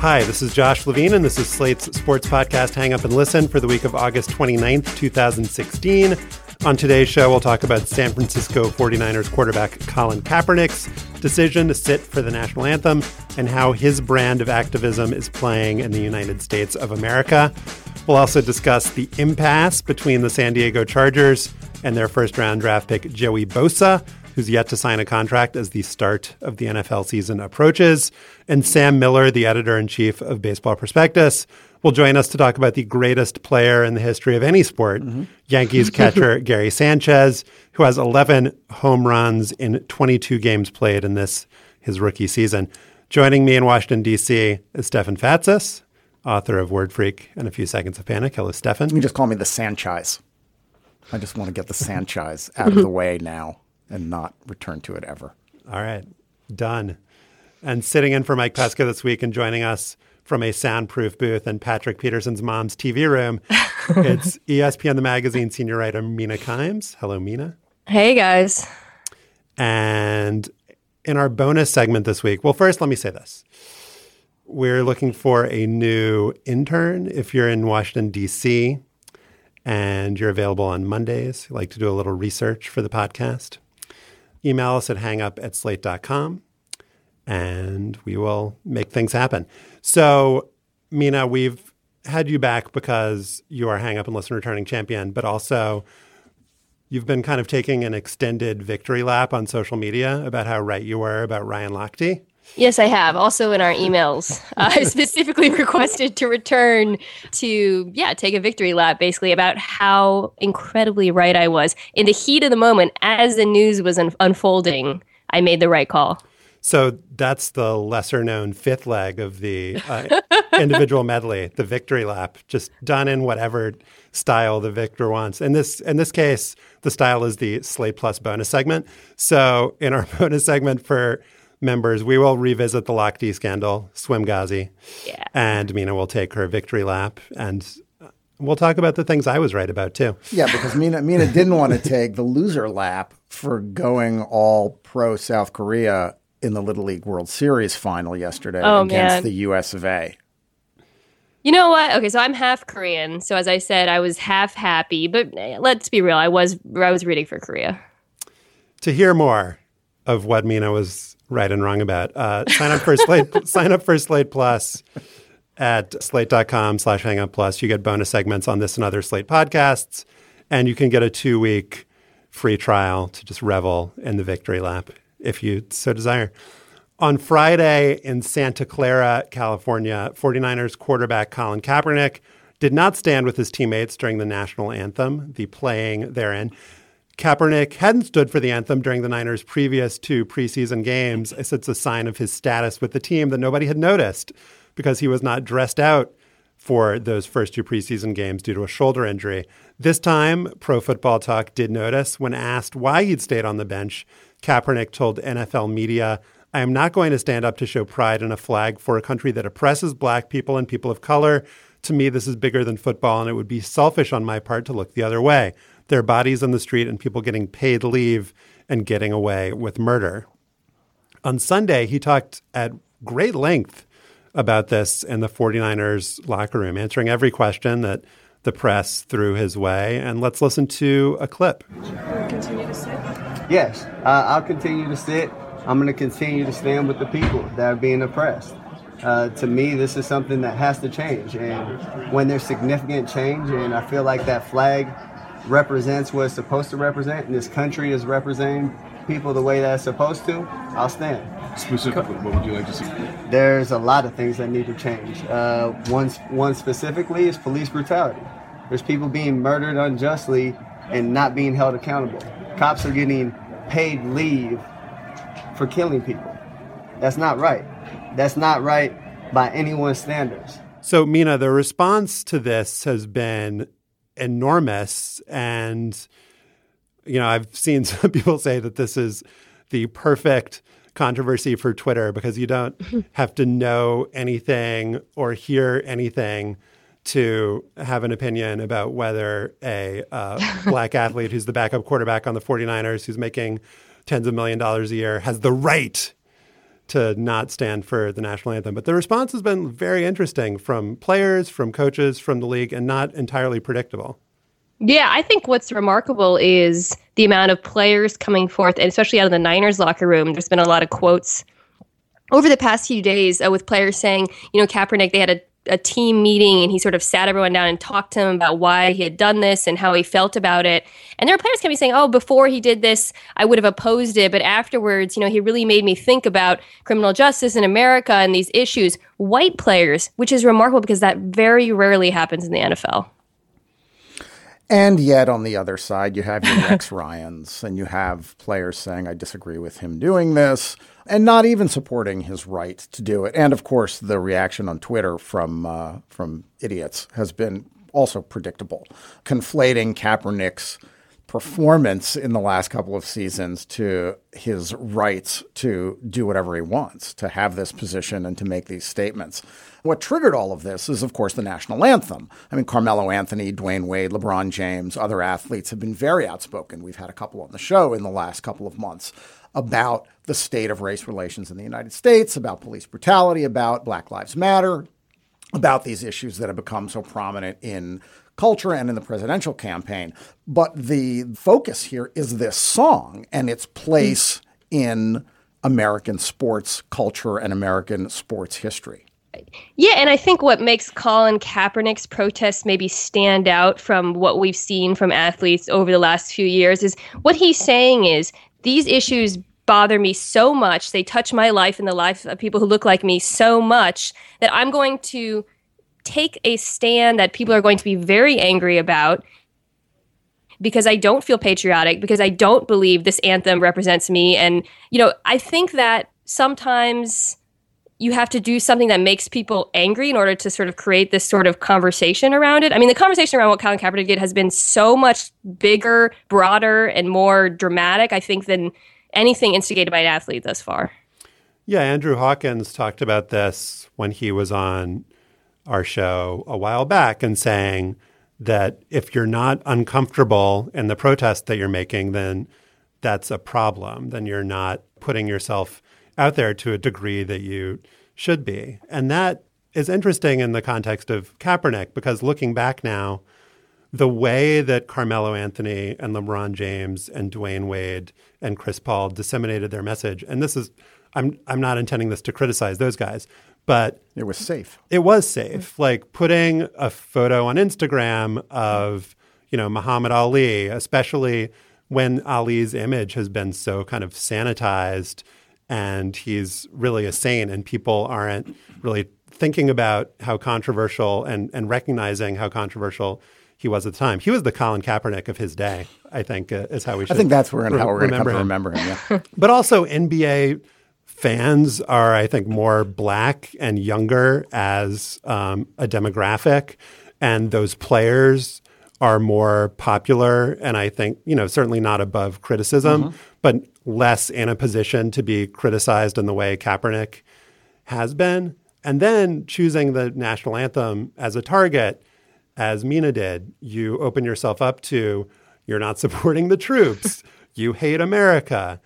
Hi, this is Josh Levin, and this is Slate's sports podcast Hang Up and Listen for the week of August 29th, 2016. On today's show, we'll talk about San Francisco 49ers quarterback Colin Kaepernick's decision to sit for the national anthem and how his brand of activism is playing in the United States of America. We'll also discuss the impasse between the San Diego Chargers and their first round draft pick, Joey Bosa, who's yet to sign a contract as the start of the NFL season approaches. And Sam Miller, the editor in chief of Baseball Prospectus, will join us to talk about the greatest player in the history of any sport, mm-hmm. Yankees catcher Gary Sanchez, who has 11 home runs in 22 games played in this, his rookie season. Joining me in Washington, D.C. is Stefan Fatsis, author of Word Freak and A Few Seconds of Panic. Hello, Stefan. You can just call me the Sanchez. I just want to get the Sanchez out of the way now and not return to it ever. All right, done. And sitting in for Mike Pesca this week and joining us from a soundproof booth in Patrick Peterson's mom's TV room, it's ESPN the Magazine senior writer Mina Kimes. Hello, Mina. Hey, guys. And in our bonus segment this week, well, first, let me say this. We're looking for a new intern. If you're in Washington, D.C., and you're available on Mondays, you like to do a little research for the podcast, email us at hangup at slate.com and we will make things happen. So, Mina, we've had you back because you are Hang Up and Listen returning champion, but also you've been kind of taking an extended victory lap on social media about how right you were about Ryan Lochte. Yes, I have. Also in our emails, uh, I specifically requested to return to, yeah, take a victory lap basically about how incredibly right I was. In the heat of the moment, as the news was un- unfolding, I made the right call. So that's the lesser known fifth leg of the uh, individual medley, the victory lap, just done in whatever style the victor wants. In this in this case, the style is the Slate Plus bonus segment. So in our bonus segment for members, we will revisit the Lochte scandal, Swim Ghazi. Yeah. And Mina will take her victory lap and we'll talk about the things I was right about too. Yeah, because Mina Mina didn't want to take the loser lap for going all pro South Korea in the Little League World Series final yesterday Oh, against man. the US of A. You know what? Okay, so I'm half Korean. So as I said, I was half happy, but eh, let's be real. I was I was rooting for Korea. To hear more of what Mina was right and wrong about, uh, sign up for Slate. sign up for Slate Plus at slate.com slash hangup plus. You get bonus segments on this and other Slate podcasts, and you can get a two week free trial to just revel in the victory lap if you so desire. On Friday in Santa Clara, California, 49ers quarterback Colin Kaepernick did not stand with his teammates during the national anthem, the playing therein. Kaepernick hadn't stood for the anthem during the Niners' previous two preseason games. It's a sign of his status with the team that nobody had noticed because he was not dressed out for those first two preseason games due to a shoulder injury. This time, Pro Football Talk did notice when asked why he'd stayed on the bench. Kaepernick told NFL media, I am not going to stand up to show pride in a flag for a country that oppresses black people and people of color. To me, this is bigger than football, and it would be selfish on my part to look the other way. There are bodies on the street and people getting paid leave and getting away with murder. On Sunday, he talked at great length about this in the 49ers locker room, answering every question that the press threw his way. And let's listen to a clip. Continue to sit? Yes, uh, I'll continue to sit. I'm going to continue to stand with the people that are being oppressed. Uh, to me, this is something that has to change. And when there's significant change, and I feel like that flag represents what it's supposed to represent, and this country is representing people the way that it's supposed to, I'll stand. Specifically, what would you like to see? There's a lot of things that need to change. Uh, one, one specifically is police brutality. There's people being murdered unjustly and not being held accountable. Cops are getting paid leave for killing people. That's not right. That's not right by anyone's standards. So, Mina, the response to this has been enormous. And, you know, I've seen some people say that this is the perfect controversy for Twitter because you don't have to know anything or hear anything to have an opinion about whether a uh, black athlete who's the backup quarterback on the 49ers, who's making tens of million dollars a year, has the right to not stand for the national anthem. But the response has been very interesting from players, from coaches, from the league, and not entirely predictable. Yeah, I think what's remarkable is the amount of players coming forth, and especially out of the Niners locker room. There's been a lot of quotes over the past few days uh, with players saying, you know, Kaepernick, they had a, a team meeting and he sort of sat everyone down and talked to them about why he had done this and how he felt about it. And there are players coming saying, oh, before he did this, I would have opposed it. But afterwards, you know, he really made me think about criminal justice in America and these issues. White players, which is remarkable because that very rarely happens in the NFL. And yet, on the other side, you have your Rex Ryans and you have players saying, I disagree with him doing this, and not even supporting his right to do it. And of course, the reaction on Twitter from, uh, from idiots has been also predictable, conflating Kaepernick's performance in the last couple of seasons to his rights to do whatever he wants, to have this position and to make these statements. What triggered all of this is, of course, the national anthem. I mean, Carmelo Anthony, Dwyane Wade, LeBron James, other athletes have been very outspoken. We've had a couple on the show in the last couple of months about the state of race relations in the United States, about police brutality, about Black Lives Matter, about these issues that have become so prominent in culture and in the presidential campaign. But the focus here is this song and its place in American sports culture and American sports history. Yeah, and I think what makes Colin Kaepernick's protests maybe stand out from what we've seen from athletes over the last few years is what he's saying is these issues bother me so much, they touch my life and the life of people who look like me so much that I'm going to take a stand that people are going to be very angry about because I don't feel patriotic, because I don't believe this anthem represents me. And, you know, I think that sometimes you have to do something that makes people angry in order to sort of create this sort of conversation around it. I mean, the conversation around what Colin Kaepernick did has been so much bigger, broader, and more dramatic, I think, than anything instigated by an athlete thus far. Yeah, Andrew Hawkins talked about this when he was on our show a while back and saying that if you're not uncomfortable in the protest that you're making, then that's a problem. Then you're not putting yourself out there to a degree that you should be. And that is interesting in the context of Kaepernick because looking back now, the way that Carmelo Anthony and LeBron James and Dwyane Wade and Chris Paul disseminated their message, and this is, I'm, I'm not intending this to criticize those guys, but it was safe. It was safe. Like putting a photo on Instagram of, you know, Muhammad Ali, especially when Ali's image has been so kind of sanitized and he's really a saint and people aren't really thinking about how controversial and, and recognizing how controversial he was at the time. He was the Colin Kaepernick of his day, I think, uh, is how we should I think that's where re- how we're remember to him. remember him. Yeah. but also NBA fans are, I think, more black and younger as um, a demographic, and those players are more popular and I think, you know, certainly not above criticism, mm-hmm. but less in a position to be criticized in the way Kaepernick has been. And then choosing the national anthem as a target, as Mina did, you open yourself up to you're not supporting the troops, you hate America.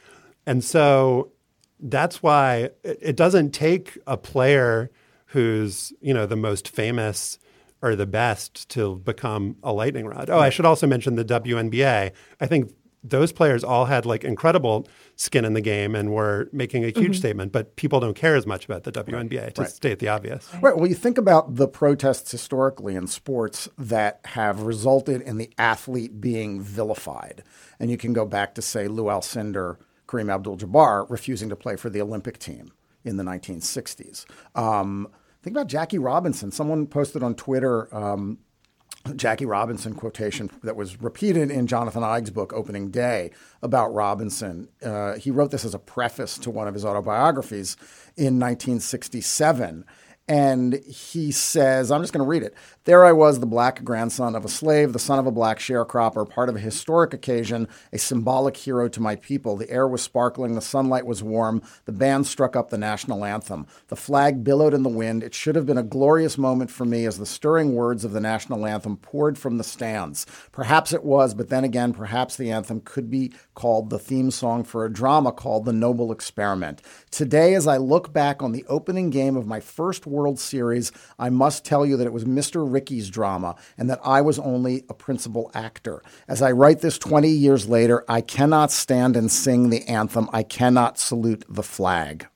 And so that's why it doesn't take a player who's, you know, the most famous or the best to become a lightning rod. Oh, I should also mention the WNBA. I think those players all had like incredible skin in the game and were making a huge mm-hmm. statement, but people don't care as much about the WNBA right. to right. state the obvious. Right. Well, you think about the protests historically in sports that have resulted in the athlete being vilified. And you can go back to, say, Lew Alcindor, Kareem Abdul Jabbar refusing to play for the Olympic team in the 1960s. Um, Think about Jackie Robinson. Someone posted on Twitter um, Jackie Robinson quotation that was repeated in Jonathan Eig's book, Opening Day, about Robinson. Uh, he wrote this as a preface to one of his autobiographies in 1967. And he says, I'm just going to read it. There I was, the black grandson of a slave, the son of a black sharecropper, part of a historic occasion, a symbolic hero to my people. The air was sparkling, the sunlight was warm, the band struck up the national anthem. The flag billowed in the wind. It should have been a glorious moment for me as the stirring words of the national anthem poured from the stands. Perhaps it was, but then again, perhaps the anthem could be called the theme song for a drama called The Noble Experiment. Today, as I look back on the opening game of my first World Series, I must tell you that it was Mr. Rickey's drama and that I was only a principal actor. As I write this 20 years later, I cannot stand and sing the anthem. I cannot salute the flag.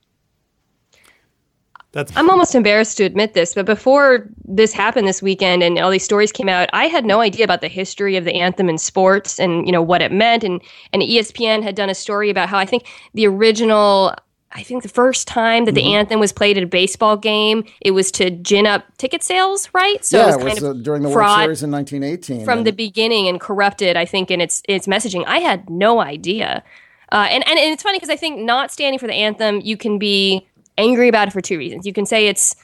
That's- I'm almost embarrassed to admit this, but before this happened this weekend and all these stories came out, I had no idea about the history of the anthem in sports and you know what it meant. And and ESPN had done a story about how I think the original I think the first time that the mm-hmm. anthem was played at a baseball game, it was to gin up ticket sales, right? So yeah, it was, it was uh, during the World Series in 1918. From and... the beginning and corrupted, I think, in its its messaging. I had no idea. Uh, and, and, and it's funny because I think not standing for the anthem, you can be angry about it for two reasons. You can say it's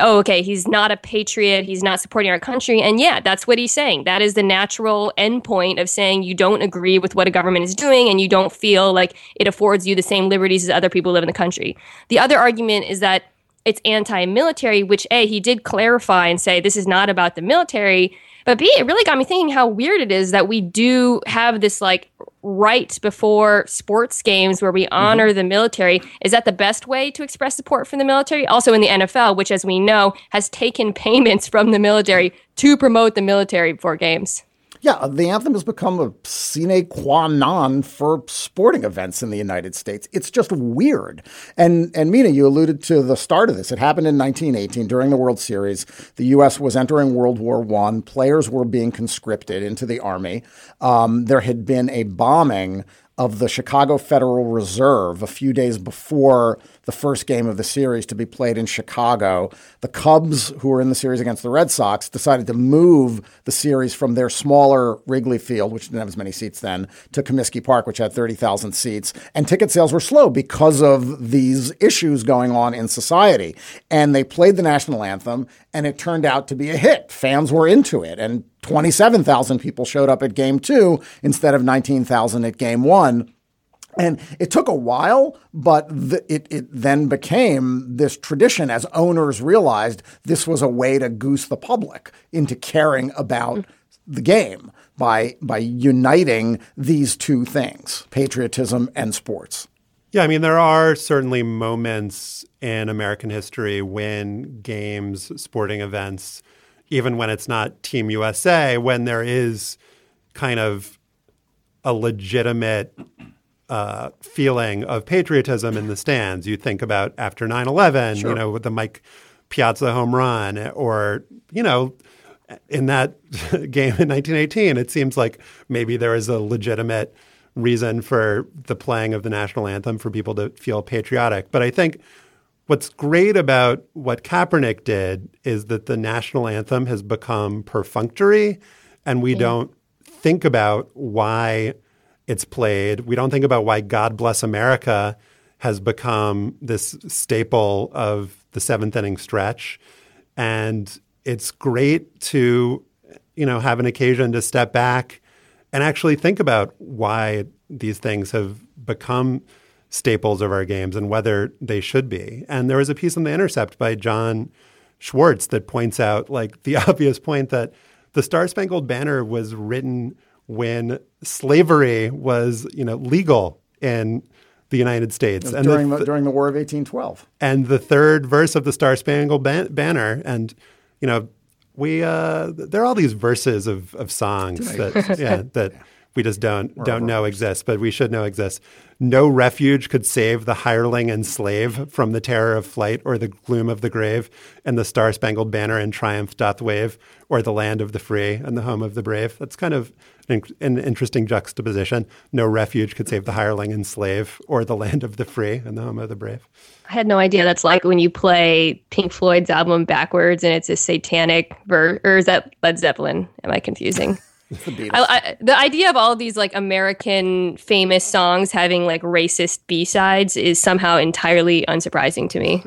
oh, okay, he's not a patriot, he's not supporting our country. And yeah, that's what he's saying. That is the natural endpoint of saying you don't agree with what a government is doing and you don't feel like it affords you the same liberties as other people who live in the country. The other argument is that it's anti military, which A, he did clarify and say this is not about the military. But B, it really got me thinking how weird it is that we do have this like right before sports games where we mm-hmm. honor mm-hmm. the military. Is that the best way to express support for the military? Also in the NFL, which as we know has taken payments from the military to promote the military before games. Yeah, the anthem has become a sine qua non for sporting events in the United States. It's just weird. And and Mina, you alluded to the start of this. It happened in 1918 during the World Series. The U.S. was entering World War One. Players were being conscripted into the army. Um, there had been a bombing of the Chicago Federal Reserve a few days before the first game of the series to be played in Chicago. The Cubs, who were in the series against the Red Sox, decided to move the series from their smaller Wrigley Field, which didn't have as many seats then, to Comiskey Park, which had 30,000 seats. And ticket sales were slow because of these issues going on in society. And they played the national anthem, and it turned out to be a hit. Fans were into it. And 27,000 people showed up at game two instead of 19,000 at game one. And it took a while, but the, it, it then became this tradition as owners realized this was a way to goose the public into caring about the game by, by uniting these two things, patriotism and sports. Yeah, I mean, there are certainly moments in American history when games, sporting events, even when it's not Team USA, when there is kind of a legitimate uh, feeling of patriotism in the stands. You think about after 9 11, sure. you know, with the Mike Piazza home run, or, you know, in that game in 1918, it seems like maybe there is a legitimate reason for the playing of the national anthem for people to feel patriotic. But I think what's great about what Kaepernick did is that the national anthem has become perfunctory and we yeah. don't think about why it's played. We don't think about why God Bless America has become this staple of the seventh inning stretch. And it's great to, you know, have an occasion to step back and actually think about why these things have become staples of our games and whether they should be. And there was a piece in The Intercept by Jon Schwarz that points out like the obvious point that the Star Spangled Banner was written when slavery was, you know, legal in the United States. And during the, th- during the War of 1812. And the third verse of the Star Spangled ban- Banner, and you know, we uh, there are all these verses of of songs that yeah that we just don't don't know exist, but we should know exist. No refuge could save the hireling and slave from the terror of flight or the gloom of the grave, and the star spangled banner in triumph doth wave, or the land of the free and the home of the brave. That's kind of an, an interesting juxtaposition. No refuge could save the hireling and slave, or the land of the free and the home of the brave. I had no idea that's like when you play Pink Floyd's album backwards and it's a satanic verse, or is that Led Zeppelin? Am I confusing? the, I, I, the idea of all of these like American famous songs having like racist B sides is somehow entirely unsurprising to me.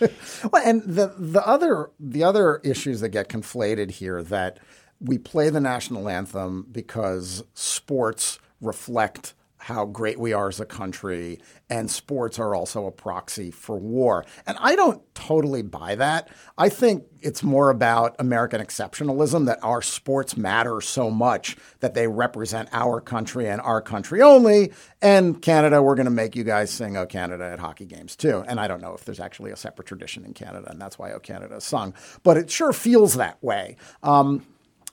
well, and the the other the other issues that get conflated here that we play the national anthem because sports reflect how great we are as a country, and sports are also a proxy for war. And I don't totally buy that. I think it's more about American exceptionalism that our sports matter so much that they represent our country and our country only. And Canada, we're going to make you guys sing Oh Canada at hockey games too. And I don't know if there's actually a separate tradition in Canada, and that's why Oh Canada is sung, but it sure feels that way. Um,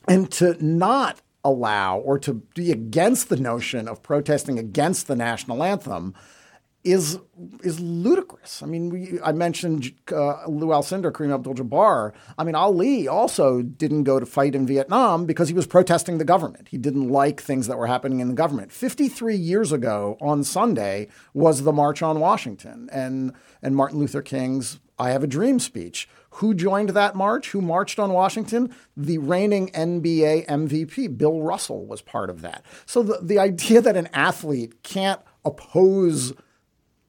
and to not allow or to be against the notion of protesting against the national anthem is is ludicrous. I mean, we, I mentioned uh, Lew Alcindor, Kareem Abdul-Jabbar. I mean, Ali also didn't go to fight in Vietnam because he was protesting the government. He didn't like things that were happening in the government. Fifty-three years ago on Sunday was the March on Washington and and Martin Luther King's "I Have a Dream" speech. Who joined that march? Who marched on Washington? The reigning NBA MVP, Bill Russell, was part of that. So the, the idea that an athlete can't oppose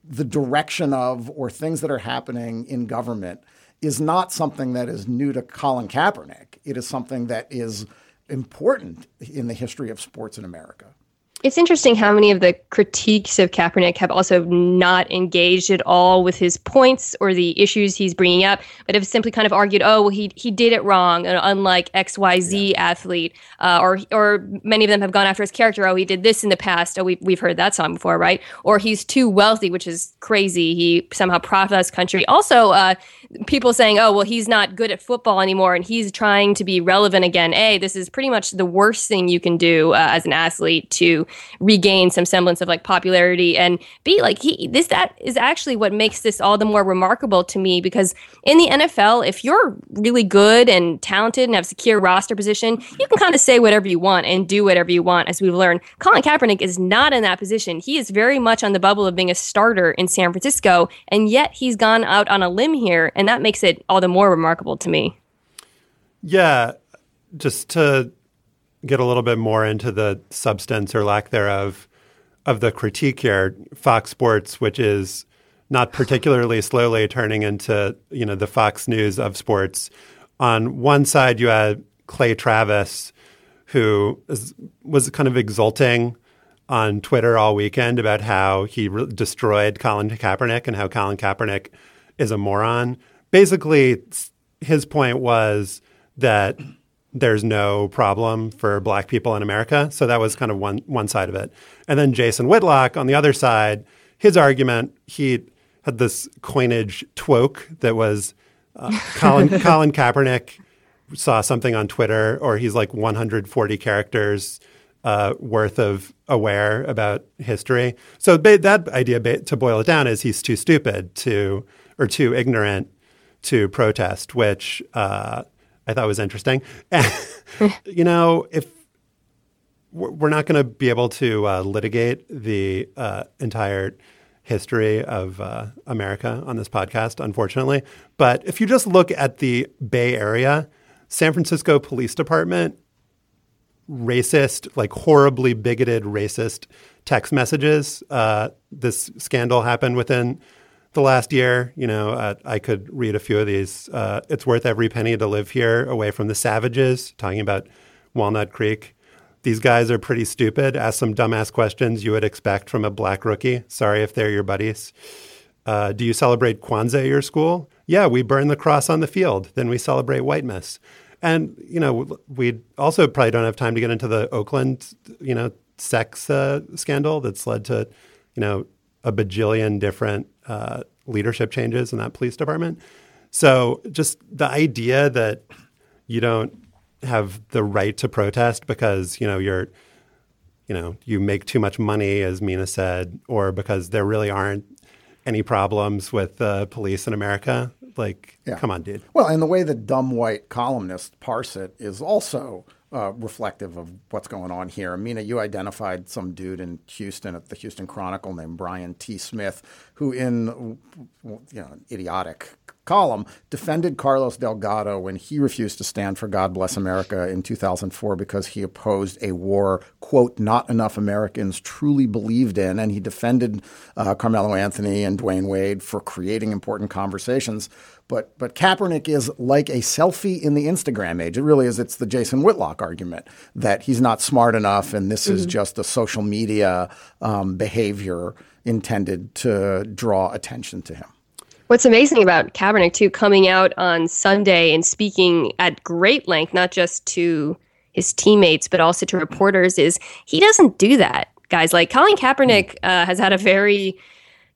the direction of or things that are happening in government is not something that is new to Colin Kaepernick. It is something that is important in the history of sports in America it's interesting how many of the critiques of Kaepernick have also not engaged at all with his points or the issues he's bringing up, but have simply kind of argued, "Oh, well, he he did it wrong," unlike X Y Z yeah. athlete, uh, or or many of them have gone after his character. Oh, he did this in the past. Oh, we we've heard that song before, right? Or he's too wealthy, which is crazy. He somehow profited country. Also, uh, people saying, "Oh, well, he's not good at football anymore, and he's trying to be relevant again." A, this is pretty much the worst thing you can do uh, as an athlete to regain some semblance of like popularity, and B, like he this that is actually what makes this all the more remarkable to me because in the NFL, if you're really good and talented and have a secure roster position, you can kind of say whatever you want and do whatever you want, as we've learned. Colin Kaepernick is not in that position. He is very much on the bubble of being a starter in San Francisco, and yet he's gone out on a limb here, and that makes it all the more remarkable to me. Yeah, just to get a little bit more into the substance or lack thereof of the critique here, Fox Sports, which is not particularly slowly turning into you know the Fox News of sports. On one side, you had Clay Travis, who is, was kind of exulting on Twitter all weekend about how he re- destroyed Colin Kaepernick and how Colin Kaepernick is a moron. Basically, his point was that there's no problem for black people in America. So that was kind of one one side of it. And then Jason Whitlock on the other side, his argument, he had this coinage twoke that was uh, Colin Colin Kaepernick saw something on Twitter, or he's like 140 characters uh, worth of aware about history. So ba- that idea, ba- to boil it down, is he's too stupid to or too ignorant to protest, which uh, I thought was interesting. you know, if we're not going to be able to uh, litigate the uh, entire history of uh, America on this podcast, unfortunately. But if you just look at the Bay Area, San Francisco Police Department, racist, like horribly bigoted racist text messages. Uh, this scandal happened within the last year. You know, uh, I could read a few of these. Uh, it's worth every penny to live here, away from the savages. Talking about Walnut Creek. These guys are pretty stupid. Ask some dumbass questions you would expect from a black rookie. Sorry if they're your buddies. Uh, do you celebrate Kwanzaa at your school? Yeah, we burn the cross on the field. Then we celebrate Whitemas. And, you know, we also probably don't have time to get into the Oakland, you know, sex uh, scandal that's led to, you know, a bajillion different uh, leadership changes in that police department. So just the idea that you don't have the right to protest because, you know, you're, you know, you make too much money, as Mina said, or because there really aren't any problems with the police in America. Like, Yeah. come on, dude. Well, and the way the dumb white columnists parse it is also uh, reflective of what's going on here. Amina, you identified some dude in Houston at the Houston Chronicle named Brian T. Smith, who, in you know, an idiotic column, defended Carlos Delgado when he refused to stand for God Bless America in 2004 because he opposed a war, quote, not enough Americans truly believed in. And he defended uh, Carmelo Anthony and Dwyane Wade for creating important conversations. But but Kaepernick is like a selfie in the Instagram age. It really is. It's the Jason Whitlock argument that he's not smart enough, and this is Mhm. just a social media um, behavior intended to draw attention to him. What's amazing about Kaepernick too, coming out on Sunday and speaking at great length, not just to his teammates but also to reporters, is he doesn't do that, guys. Like Colin Kaepernick uh, has had a very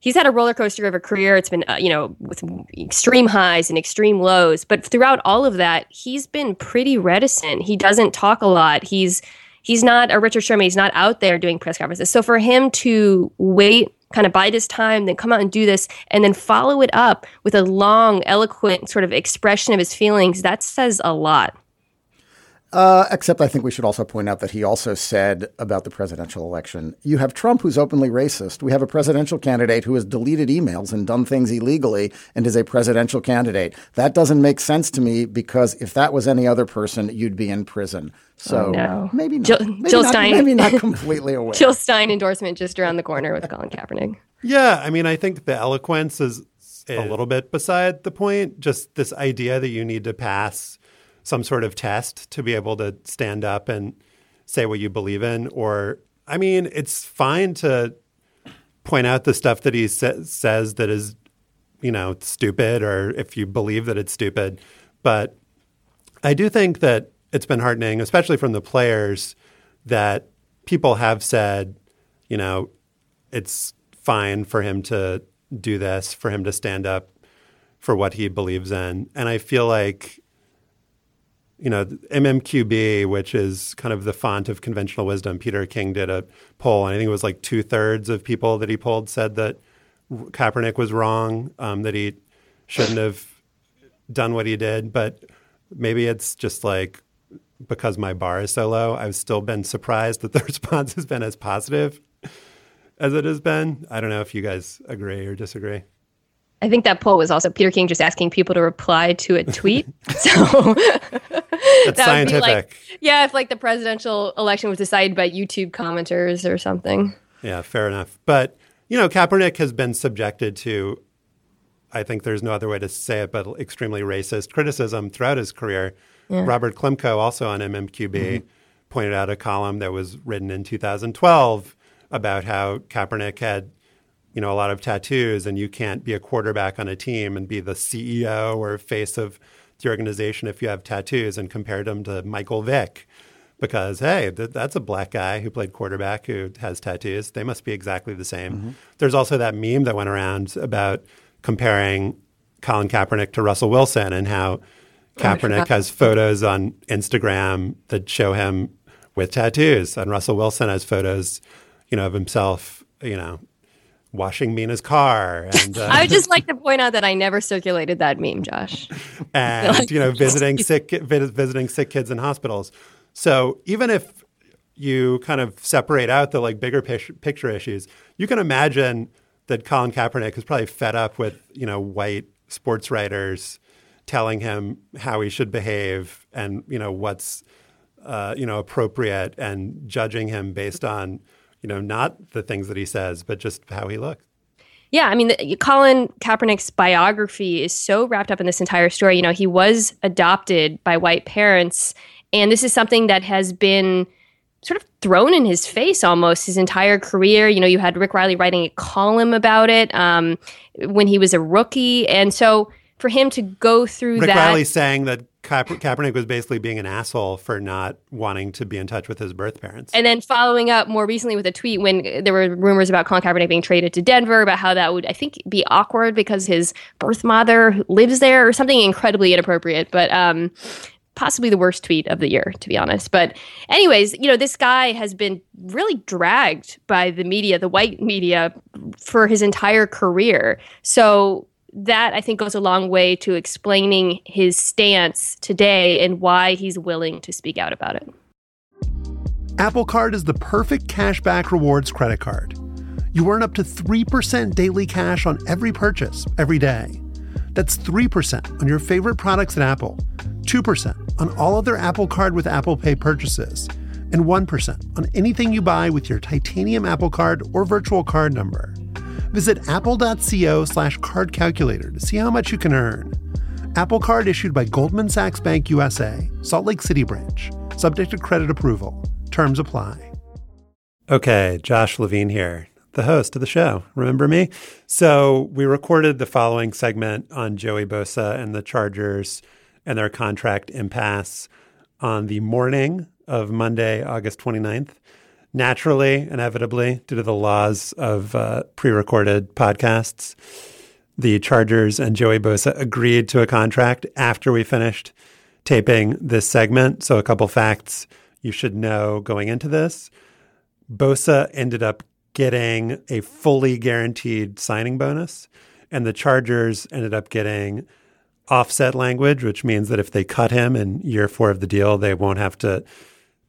he's had a roller coaster of a career. It's been, uh, you know, with extreme highs and extreme lows. But throughout all of that, he's been pretty reticent. He doesn't talk a lot. He's he's not a Richard Sherman. He's not out there doing press conferences. So for him to wait, kind of bide his time, then come out and do this, and then follow it up with a long, eloquent sort of expression of his feelings, that says a lot. Uh, except I think we should also point out that he also said about the presidential election you have Trump, who's openly racist. We have a presidential candidate who has deleted emails and done things illegally and is a presidential candidate. That doesn't make sense to me because if that was any other person, you'd be in prison. So Oh, no. maybe not. Jill, maybe Jill not, Stein. Maybe not completely aware. Jill Stein endorsement just around the corner with Colin Kaepernick. Yeah, I mean, I think the eloquence is a little bit beside the point. Just this idea that you need to pass some sort of test to be able to stand up and say what you believe in. Or, I mean, it's fine to point out the stuff that he sa- says that is, you know, stupid, or if you believe that it's stupid. But I do think that it's been heartening, especially from the players, that people have said, you know, it's fine for him to do this, for him to stand up for what he believes in. And I feel like, you know, MMQB, which is kind of the font of conventional wisdom, Peter King did a poll, and I think it was like two thirds of people that he polled said that Kaepernick was wrong, um, that he shouldn't have done what he did. But maybe it's just like because my bar is so low, I've still been surprised that the response has been as positive as it has been. I don't know if you guys agree or disagree. I think that poll was also Peter King just asking people to reply to a tweet. so That's that scientific. Like, yeah, if like the presidential election was decided by YouTube commenters or something. Yeah, fair enough. But, you know, Kaepernick has been subjected to, I think there's no other way to say it, but extremely racist criticism throughout his career. Yeah. Robert Klemko, also on MMQB, mm-hmm. pointed out a column that was written in 2012 about how Kaepernick had, you know, a lot of tattoos, and you can't be a quarterback on a team and be the CEO or face of the organization if you have tattoos, and compared him to Michael Vick. Because hey, th- that's a black guy who played quarterback who has tattoos. They must be exactly the same. Mm-hmm. There's also that meme that went around about comparing Colin Kaepernick to Russell Wilson and how Kaepernick has photos on Instagram that show him with tattoos, and Russell Wilson has photos, you know, of himself, you know, washing Mina's car. And uh, I would just like to point out that I never circulated that meme, Josh. and you know, visiting sick visiting sick kids in hospitals. So even if you kind of separate out the like bigger picture issues, you can imagine that Colin Kaepernick is probably fed up with you know white sports writers telling him how he should behave and you know what's uh, you know appropriate and judging him based on you know not the things that he says but just how he looks. Yeah, I mean, the, Colin Kaepernick's biography is so wrapped up in this entire story. You know, he was adopted by white parents, and this is something that has been sort of thrown in his face almost his entire career. You know, you had Rick Reilly writing a column about it um, when he was a rookie, and so for him to go through Rick that. Reilly saying that Ka- Kaepernick was basically being an asshole for not wanting to be in touch with his birth parents. And then following up more recently with a tweet when there were rumors about Colin Kaepernick being traded to Denver, about how that would, I think, be awkward because his birth mother lives there or something incredibly inappropriate. But um, possibly the worst tweet of the year, to be honest. But, anyways, you know, this guy has been really dragged by the media, the white media, for his entire career. So, that I think goes a long way to explaining his stance today and why he's willing to speak out about it. Apple Card is the perfect cashback rewards credit card. You earn up to 3% daily cash on every purchase every day. That's 3% on your favorite products at Apple, 2% on all other Apple Card with Apple Pay purchases, and 1% on anything you buy with your titanium Apple Card or virtual card number. Visit apple.co slash card calculator to see how much you can earn. Apple Card issued by Goldman Sachs Bank USA, Salt Lake City branch, subject to credit approval. Terms apply. Okay, Josh Levin here, the host of the show. Remember me? So we recorded the following segment on Joey Bosa and the Chargers and their contract impasse on the morning of Monday, August 29th naturally, inevitably, due to the laws of uh, pre recorded podcasts, the Chargers and Joey Bosa agreed to a contract after we finished taping this segment. So, a couple facts you should know going into this. Bosa ended up getting a fully guaranteed signing bonus, and the Chargers ended up getting offset language, which means that if they cut him in year four of the deal, they won't have to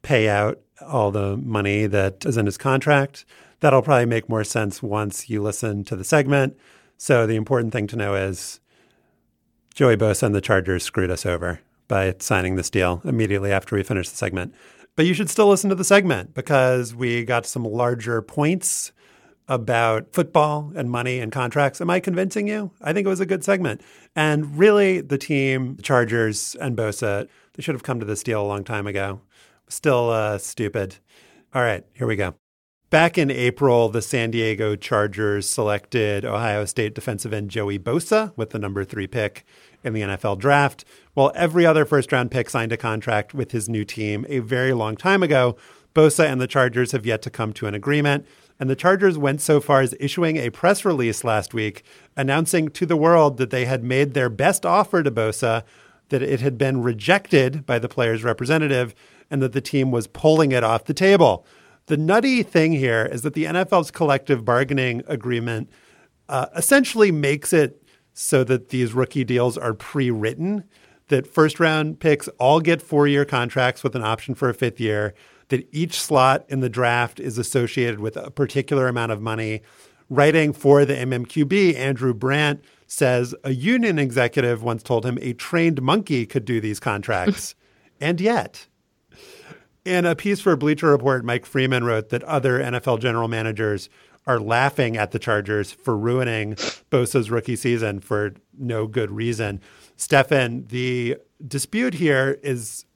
pay out all the money that is in his contract. That'll probably make more sense once you listen to the segment. So the important thing to know is Joey Bosa and the Chargers screwed us over by signing this deal immediately after we finished the segment. But you should still listen to the segment because we got some larger points about football and money and contracts. Am I convincing you? I think it was a good segment. And really, the team, the Chargers and Bosa, they should have come to this deal a long time ago. Still uh, stupid. All right, here we go. Back in April, the San Diego Chargers selected Ohio State defensive end Joey Bosa with the number three pick in the NFL draft, while every other first round pick signed a contract with his new team a very long time ago. Bosa and the Chargers have yet to come to an agreement. And the Chargers went so far as issuing a press release last week announcing to the world that they had made their best offer to Bosa, that it had been rejected by the player's representative, and that the team was pulling it off the table. The nutty thing here is that the NFL's collective bargaining agreement uh, essentially makes it so that these rookie deals are pre written, that first round picks all get four year contracts with an option for a fifth year, that each slot in the draft is associated with a particular amount of money. Writing for the MMQB, Andrew Brandt says a union executive once told him a trained monkey could do these contracts. and yet, in a piece for Bleacher Report, Mike Freeman wrote that other NFL general managers are laughing at the Chargers for ruining Bosa's rookie season for no good reason. Stefan, the dispute here is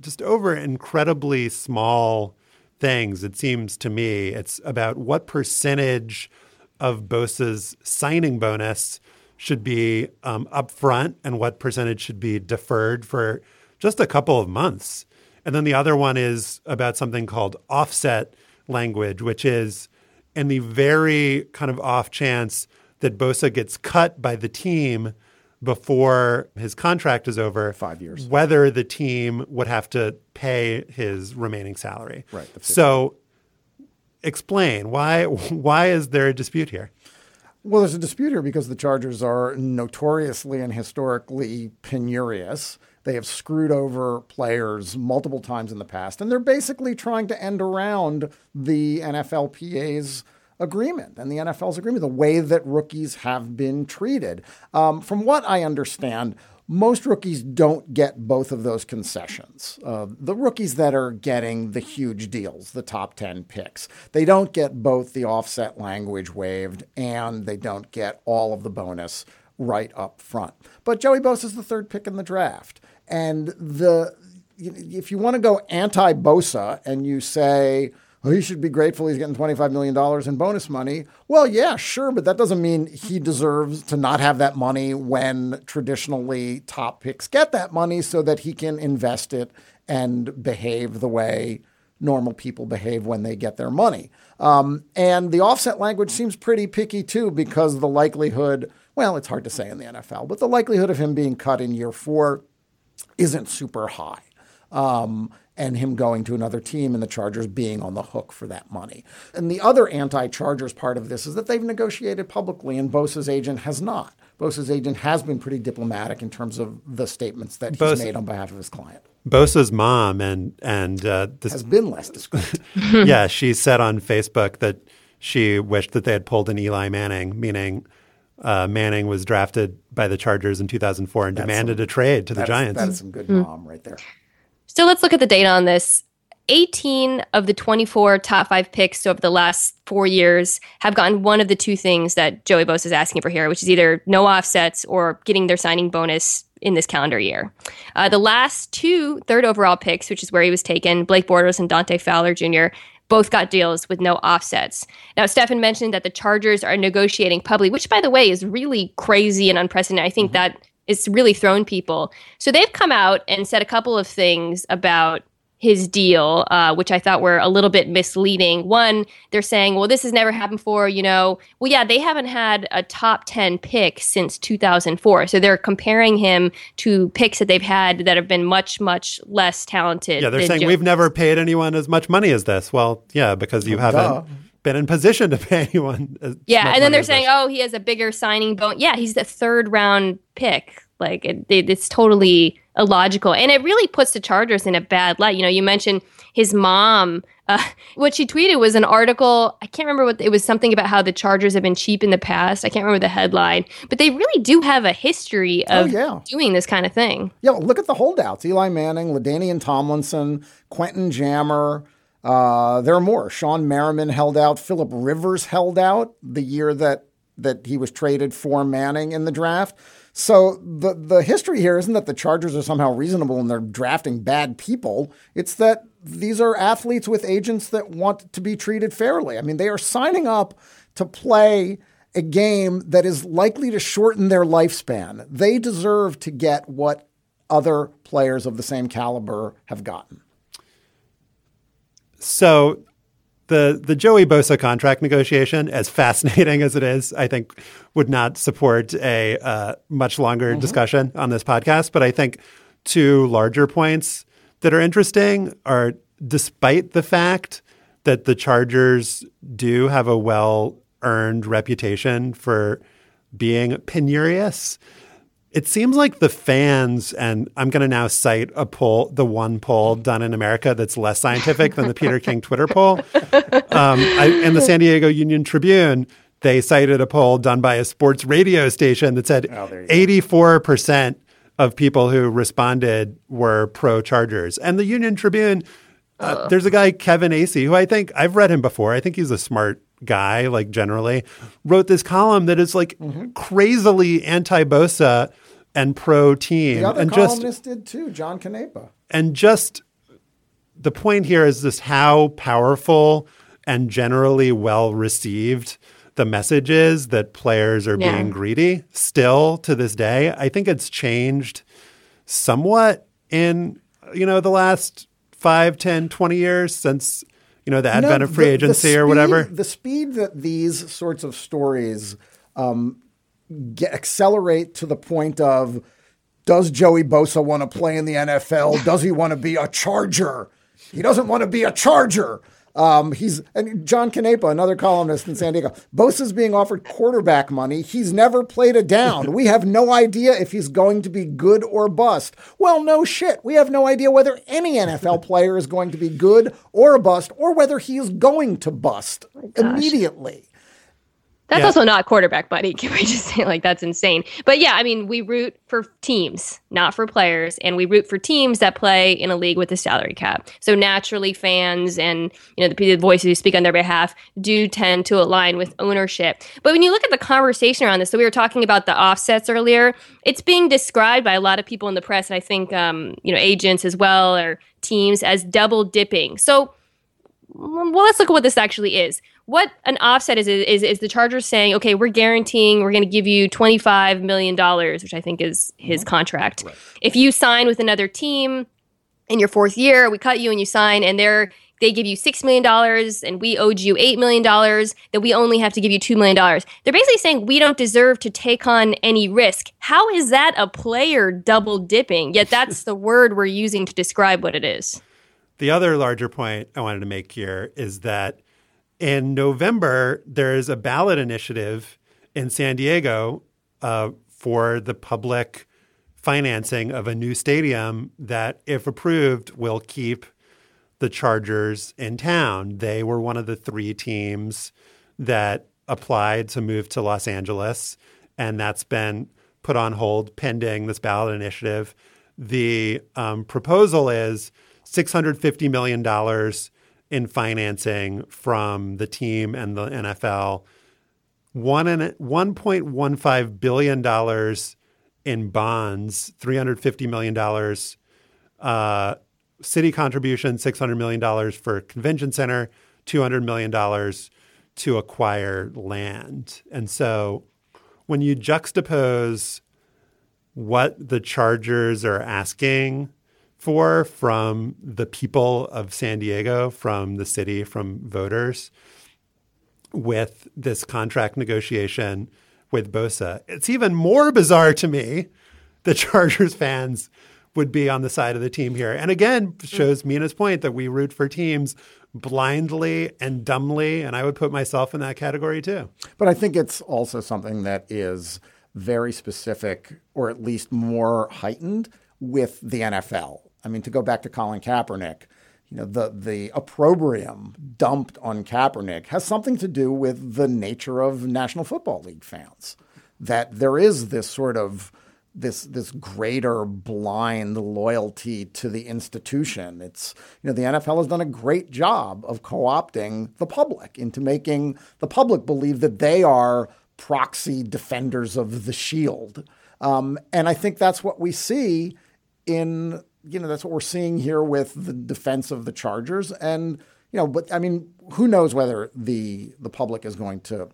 just over incredibly small things, it seems to me. It's about what percentage of Bosa's signing bonus should be um, upfront and what percentage should be deferred for just a couple of months. And then the other one is about something called offset language, which is in the very kind of off chance that Bosa gets cut by the team before his contract is over, five years, whether the team would have to pay his remaining salary. Right. So, explain why why is there a dispute here? Well, there's a dispute here because the Chargers are notoriously and historically penurious. They have screwed over players multiple times in the past, and they're basically trying to end around the NFLPA's agreement and the NFL's agreement, the way that rookies have been treated. Um, from what I understand, most rookies don't get both of those concessions. Uh, the rookies that are getting the huge deals, the top 10 picks, they don't get both the offset language waived and they don't get all of the bonus right up front. But Joey Bosa is the third pick in the draft. And the if you want to go anti Bosa and you say, well, he should be grateful he's getting $25 million in bonus money. Well, yeah, sure, but that doesn't mean he deserves to not have that money when traditionally top picks get that money so that he can invest it and behave the way normal people behave when they get their money. Um, and the offset language seems pretty picky too because the likelihood, well, it's hard to say in the NFL, but the likelihood of him being cut in year four isn't super high. Um, and him going to another team and the Chargers being on the hook for that money. And the other anti Chargers part of this is that they've negotiated publicly and Bosa's agent has not. Bosa's agent has been pretty diplomatic in terms of the statements that he's made on behalf of his client. Bosa's mom and and uh, this has been less discreet. yeah, she said on Facebook that she wished that they had pulled an Eli Manning, meaning uh, Manning was drafted by the Chargers in 2004 and that's demanded some, a trade to the Giants. That's some good mom right there. So let's look at the data on this. 18 of the 24 top five picks over the last four years have gotten one of the two things that Joey Bosa is asking for here, which is either no offsets or getting their signing bonus in this calendar year. Uh, the last two third overall picks, which is where he was taken, Blake Bortles and Dante Fowler Jr., both got deals with no offsets. Now, Stefan mentioned that the Chargers are negotiating publicly, which, by the way, is really crazy and unprecedented. I think mm-hmm. that it's really thrown people. So they've come out and said a couple of things about his deal, uh, which I thought were a little bit misleading. One, they're saying, well, this has never happened before, you know. Well, yeah, they haven't had a top 10 pick since 2004. So they're comparing him to picks that they've had that have been much, much less talented. Yeah, they're saying Joe- we've never paid anyone as much money as this. Well, yeah, because you oh, haven't. Duh been in position to pay anyone. yeah, and then they're saying, "Oh, he has a bigger signing bone." Yeah, he's the third round pick. Like it, it, it's totally illogical, and it really puts the Chargers in a bad light. You know, you mentioned his mom. Uh, what she tweeted was an article. I can't remember what it was. Something about how the Chargers have been cheap in the past. I can't remember the headline, but they really do have a history oh, of oh, yeah. doing this kind of thing. Yeah, look at the holdouts: Eli Manning, LaDainian Tomlinson, Quentin Jammer. Uh, there are more. Shawne Merriman held out. Philip Rivers held out the year that that he was traded for Manning in the draft. So the the history here isn't that the Chargers are somehow reasonable and they're drafting bad people. It's that these are athletes with agents that want to be treated fairly. I mean, they are signing up to play a game that is likely to shorten their lifespan. They deserve to get what other players of the same caliber have gotten. So the the Joey Bosa contract negotiation, as fascinating as it is, I think would not support a uh, much longer mm-hmm. discussion on this podcast. But I think two larger points that are interesting are despite the fact that the Chargers do have a well earned reputation for being penurious it seems like the fans, and I'm going to now cite a poll, the one poll done in America that's less scientific than the Peter King Twitter poll. Um, I, in the San Diego Union Tribune, they cited a poll done by a sports radio station that said oh, 84% of people who responded were pro Chargers. And the Union Tribune, uh, there's a guy, Kevin Acee, who I think I've read him before. I think he's a smart guy, like generally, wrote this column that is like mm-hmm. crazily anti Bosa and pro team. The other and columnist just, did too, John Canepa. And just the point here is this how powerful and generally well received the message is that players are yeah. being greedy still to this day. I think it's changed somewhat in, you know, the last 5, 10, 20 years since, you know, the advent no, of free the, agency the or whatever. The speed that these sorts of stories um, get, accelerate to the point of does Joey Bosa want to play in the NFL? Does he want to be a Charger? He doesn't want to be a Charger. Um, he's and John Canepa, another columnist in San Diego. Bosa's being offered quarterback money. He's never played a down. We have no idea if he's going to be good or bust. Well, no shit. We have no idea whether any NFL player is going to be good or a bust, or whether he is going to bust oh immediately. That's yeah. also not quarterback buddy. Can we just say like that's insane? But yeah, I mean, we root for teams, not for players, and we root for teams that play in a league with a salary cap. So naturally, fans and you know the, the voices who speak on their behalf do tend to align with ownership. But when you look at the conversation around this, so we were talking about the offsets earlier. It's being described by a lot of people in the press, and I think um, you know agents as well or teams as double dipping. So well, let's look at what this actually is what an offset is is is the Chargers saying, okay, we're guaranteeing we're going to give you twenty five million dollars, which I think is his mm-hmm. contract. Right. If you sign with another team in your fourth year, we cut you and you sign, and they're they give you six million dollars and we owed you eight million dollars, that we only have to give you two million dollars. They're basically saying we don't deserve to take on any risk. How is that a player double dipping? Yet that's the word we're using to describe what it is. The other larger point I wanted to make here is that in November, there is a ballot initiative in San Diego uh, for the public financing of a new stadium that, if approved, will keep the Chargers in town. They were one of the three teams that applied to move to Los Angeles, and that's been put on hold pending this ballot initiative. The um, proposal is $650 million in financing from the team and the NFL. One and one point one five billion dollars in bonds, three hundred fifty million dollars. Uh, city contribution, six hundred million dollars for convention center, two hundred million dollars to acquire land. And so, when you juxtapose what the Chargers are asking for from the people of San Diego, from the city, from voters with this contract negotiation with Bosa. It's even more bizarre to me the Chargers fans would be on the side of the team here. And again, shows Mina's point that we root for teams blindly and dumbly. And I would put myself in that category too. But I think it's also something that is very specific or at least more heightened with the NFL. I mean, to go back to Colin Kaepernick, you know, the the opprobrium dumped on Kaepernick has something to do with the nature of National Football League fans. That there is this sort of this this greater blind loyalty to the institution. It's you know the NFL has done a great job of co-opting the public into making the public believe that they are proxy defenders of the shield. Um, and I think that's what we see in you know, that's what we're seeing here with the defense of the Chargers. And, you know, but I mean, who knows whether the the public is going to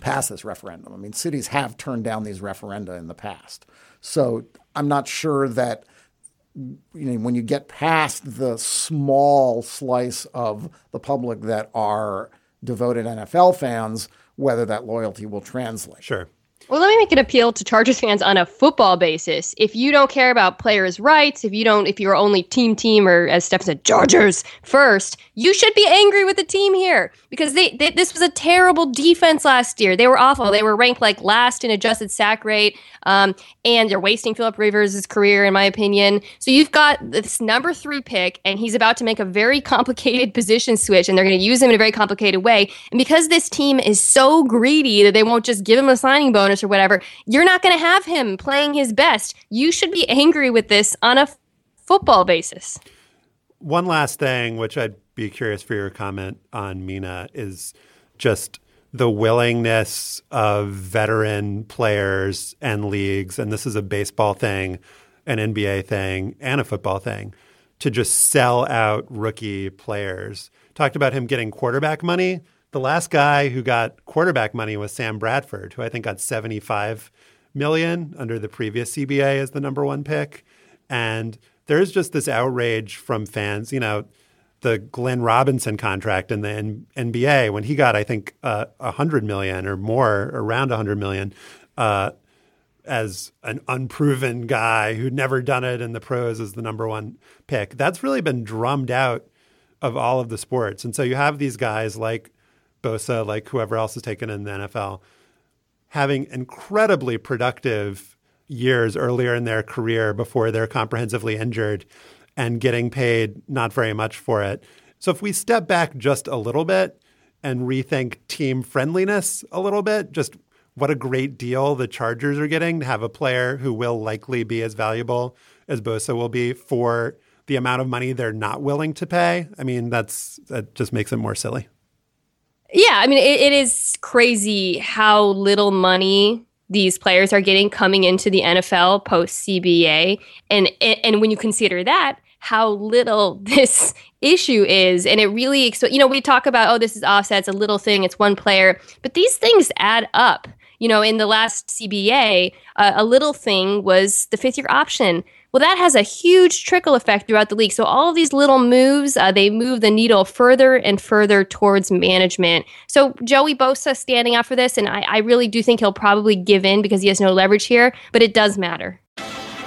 pass this referendum. I mean, cities have turned down these referenda in the past. So I'm not sure that you know, when you get past the small slice of the public that are devoted NFL fans, whether that loyalty will translate. Sure. Well, let me make an appeal to Chargers fans on a football basis. If you don't care about players' rights, if you don't, if you're only team team or as Steph said, Chargers first, you should be angry with the team here because they, they, this was a terrible defense last year. They were awful. They were ranked like last in adjusted sack rate, um, and they're wasting Philip Rivers' career, in my opinion. So you've got this number three pick, and he's about to make a very complicated position switch, and they're going to use him in a very complicated way. And because this team is so greedy that they won't just give him a signing bonus or whatever, you're not going to have him playing his best. You should be angry with this on a f- football basis. One last thing, which I'd be curious for your comment on, Mina, is just the willingness of veteran players and leagues, and this is a baseball thing, an NBA thing, and a football thing, to just sell out rookie players. Talked about him getting quarterback money. The last guy who got quarterback money was Sam Bradford, who I think got 75 million under the previous CBA as the number one pick. And there's just this outrage from fans, you know, the Glenn Robinson contract in the N- NBA when he got, I think, uh, a uh, hundred million or more, around a hundred million, uh, as an unproven guy who'd never done it in the pros as the number one pick. That's really been drummed out of all of the sports, and so you have these guys like Bosa, like whoever else is taken in the NFL, having incredibly productive years earlier in their career before they're comprehensively injured and getting paid not very much for it. So if we step back just a little bit and rethink team friendliness a little bit, just what a great deal the Chargers are getting to have a player who will likely be as valuable as Bosa will be for the amount of money they're not willing to pay. I mean, that's that just makes it more silly. Yeah, I mean, it, it is crazy how little money these players are getting coming into the NFL post CBA, and and when you consider that, how little this issue is. And it really, you know, we talk about, oh, this is offset, it's a little thing, it's one player, but these things add up. You know, in the last CBA, uh, a little thing was the fifth year option. Well, that has a huge trickle effect throughout the league. So all of these little moves, uh, they move the needle further and further towards management. So Joey Bosa standing up for this, and I, I really do think he'll probably give in because he has no leverage here, but it does matter.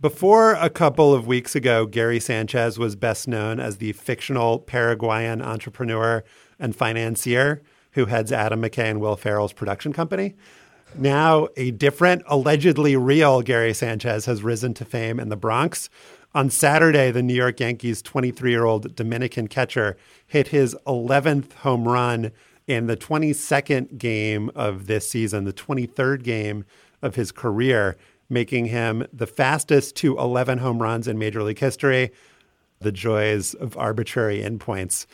Before a couple of weeks ago, Gary Sanchez was best known as the fictional Paraguayan entrepreneur and financier who heads Adam McKay and Will Ferrell's production company. Now, a different, allegedly real Gary Sanchez has risen to fame in the Bronx. On Saturday, the New York Yankees' 23 year old Dominican catcher hit his 11th home run in the 22nd game of this season, the 23rd game of his career making him the fastest to 11 home runs in Major League history. The joys of arbitrary endpoints.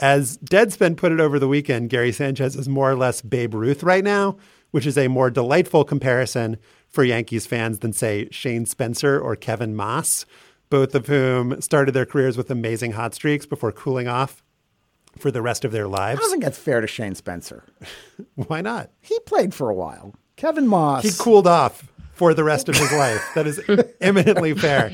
As Deadspin put it over the weekend, Gary Sanchez is more or less Babe Ruth right now, which is a more delightful comparison for Yankees fans than, say, Shane Spencer or Kevin Maas, both of whom started their careers with amazing hot streaks before cooling off for the rest of their lives. I don't think that's fair to Shane Spencer. Why not? He played for a while. Kevin Maas. He cooled off for the rest of his life. That is eminently fair.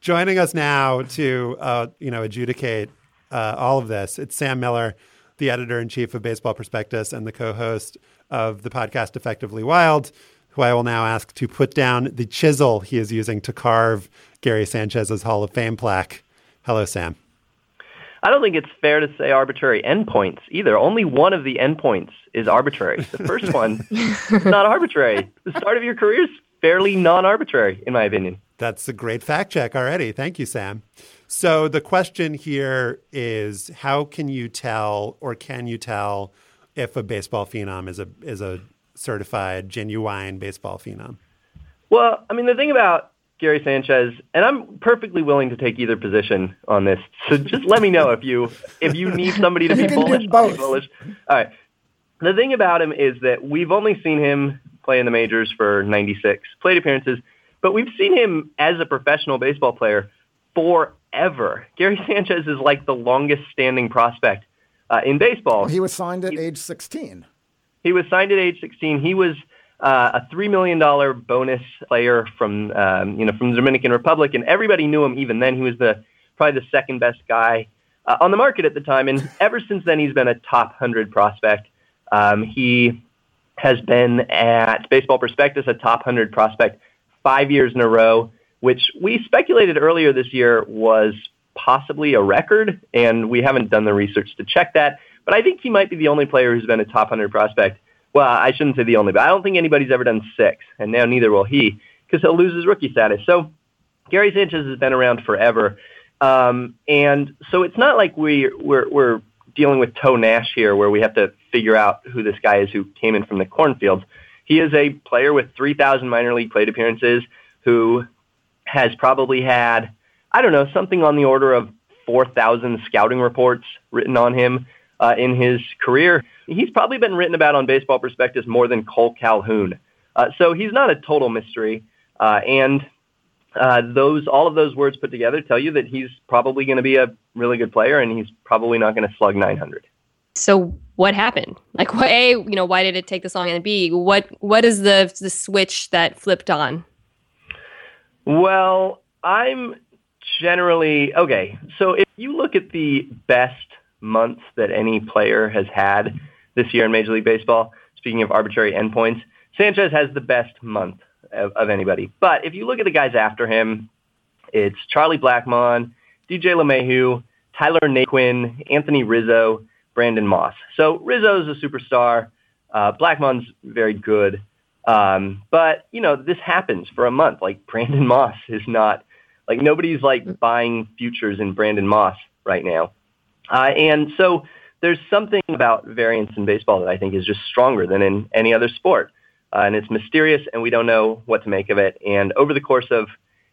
Joining us now to uh, you know adjudicate uh, all of this, it's Sam Miller, the editor in chief of Baseball Prospectus and the co-host of the podcast Effectively Wild, who I will now ask to put down the chisel he is using to carve Gary Sanchez's Hall of Fame plaque. Hello, Sam. I don't think it's fair to say arbitrary endpoints either. Only one of the endpoints is arbitrary. The first one is not arbitrary. The start of your career is fairly non-arbitrary, in my opinion. That's a great fact check already. Thank you, Sam. So the question here is: How can you tell, or can you tell, if a baseball phenom is a is a certified genuine baseball phenom? Well, I mean, the thing about Gary Sanchez, and I'm perfectly willing to take either position on this. So just let me know if you if you need somebody to be bullish. I'll be bullish. All right. The thing about him is that we've only seen him play in the majors for 96 plate appearances, but we've seen him as a professional baseball player forever. Gary Sanchez is like the longest standing prospect uh, in baseball. He was signed at age 16. He was signed at age 16. He was uh, a three million dollar bonus player from um, you know from the Dominican Republic, and everybody knew him. Even then, he was the probably the second best guy uh, on the market at the time. And ever since then, he's been a top hundred prospect. Um, he has been at Baseball Prospectus a top hundred prospect five years in a row, which we speculated earlier this year was possibly a record, and we haven't done the research to check that. But I think he might be the only player who's been a top 100 prospect well, I shouldn't say the only, but I don't think anybody's ever done six, and now neither will he, because he'll lose his rookie status. So Gary Sanchez has been around forever, um, and so it's not like we we're, we're dealing with Toe Nash here, where we have to figure out who this guy is who came in from the cornfields. He is a player with 3,000 minor league plate appearances who has probably had, I don't know, something on the order of 4,000 scouting reports written on him uh, in his career. He's probably been written about on Baseball Prospectus more than Kole Calhoun. Uh, so he's not a total mystery. Uh, and uh, those all of those words put together tell you that he's probably going to be a really good player, and he's probably not going to slug 900. So what happened? Like, what, a you know why did it take this long, and b what what is the the switch that flipped on? Well, I'm generally okay. So if you look at the best months that any player has had this year in Major League Baseball. Speaking of arbitrary endpoints, Sanchez has the best month of, of anybody. But if you look at the guys after him, it's Charlie Blackmon, DJ LeMahieu, Tyler Naquin, Anthony Rizzo, Brandon Moss. So Rizzo's a superstar. Uh, Blackmon's very good. Um, but, you know, this happens for a month. Like Brandon Moss is not, like nobody's like buying futures in Brandon Moss right now. Uh, and so there's something about variance in baseball that I think is just stronger than in any other sport. Uh, and it's mysterious, and we don't know what to make of it. And over the course of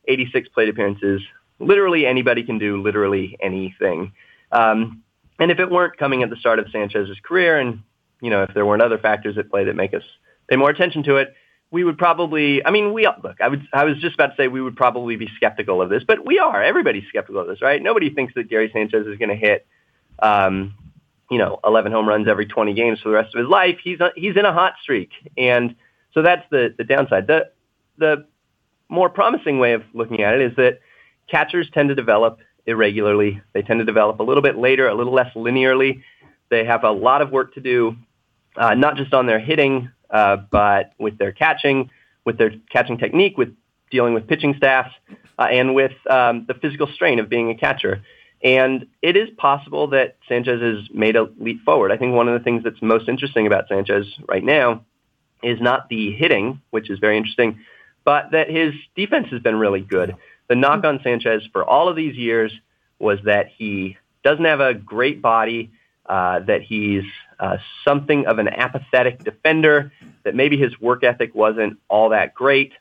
86 plate appearances, literally anybody can do literally anything. Um, and if it weren't coming at the start of Sanchez's career, and you know, if there weren't other factors at play that make us pay more attention to it, we would probably. I mean, we look. I would. I was just about to say we would probably be skeptical of this, but we are. Everybody's skeptical of this, right? Nobody thinks that Gary Sanchez is going to hit um, you know, 11 home runs every 20 games for the rest of his life. He's a, he's in a hot streak, and so that's the the downside. The the more promising way of looking at it is that catchers tend to develop irregularly. They tend to develop a little bit later, a little less linearly. They have a lot of work to do, uh, not just on their hitting, uh, but with their catching, with their catching technique, with dealing with pitching staffs, uh, and with um, the physical strain of being a catcher. And it is possible that Sanchez has made a leap forward. I think one of the things that's most interesting about Sanchez right now is not the hitting, which is very interesting, but that his defense has been really good. The knock on Sanchez for all of these years was that he doesn't have a great body, uh, that he's uh, something of an apathetic defender, that maybe his work ethic wasn't all that great,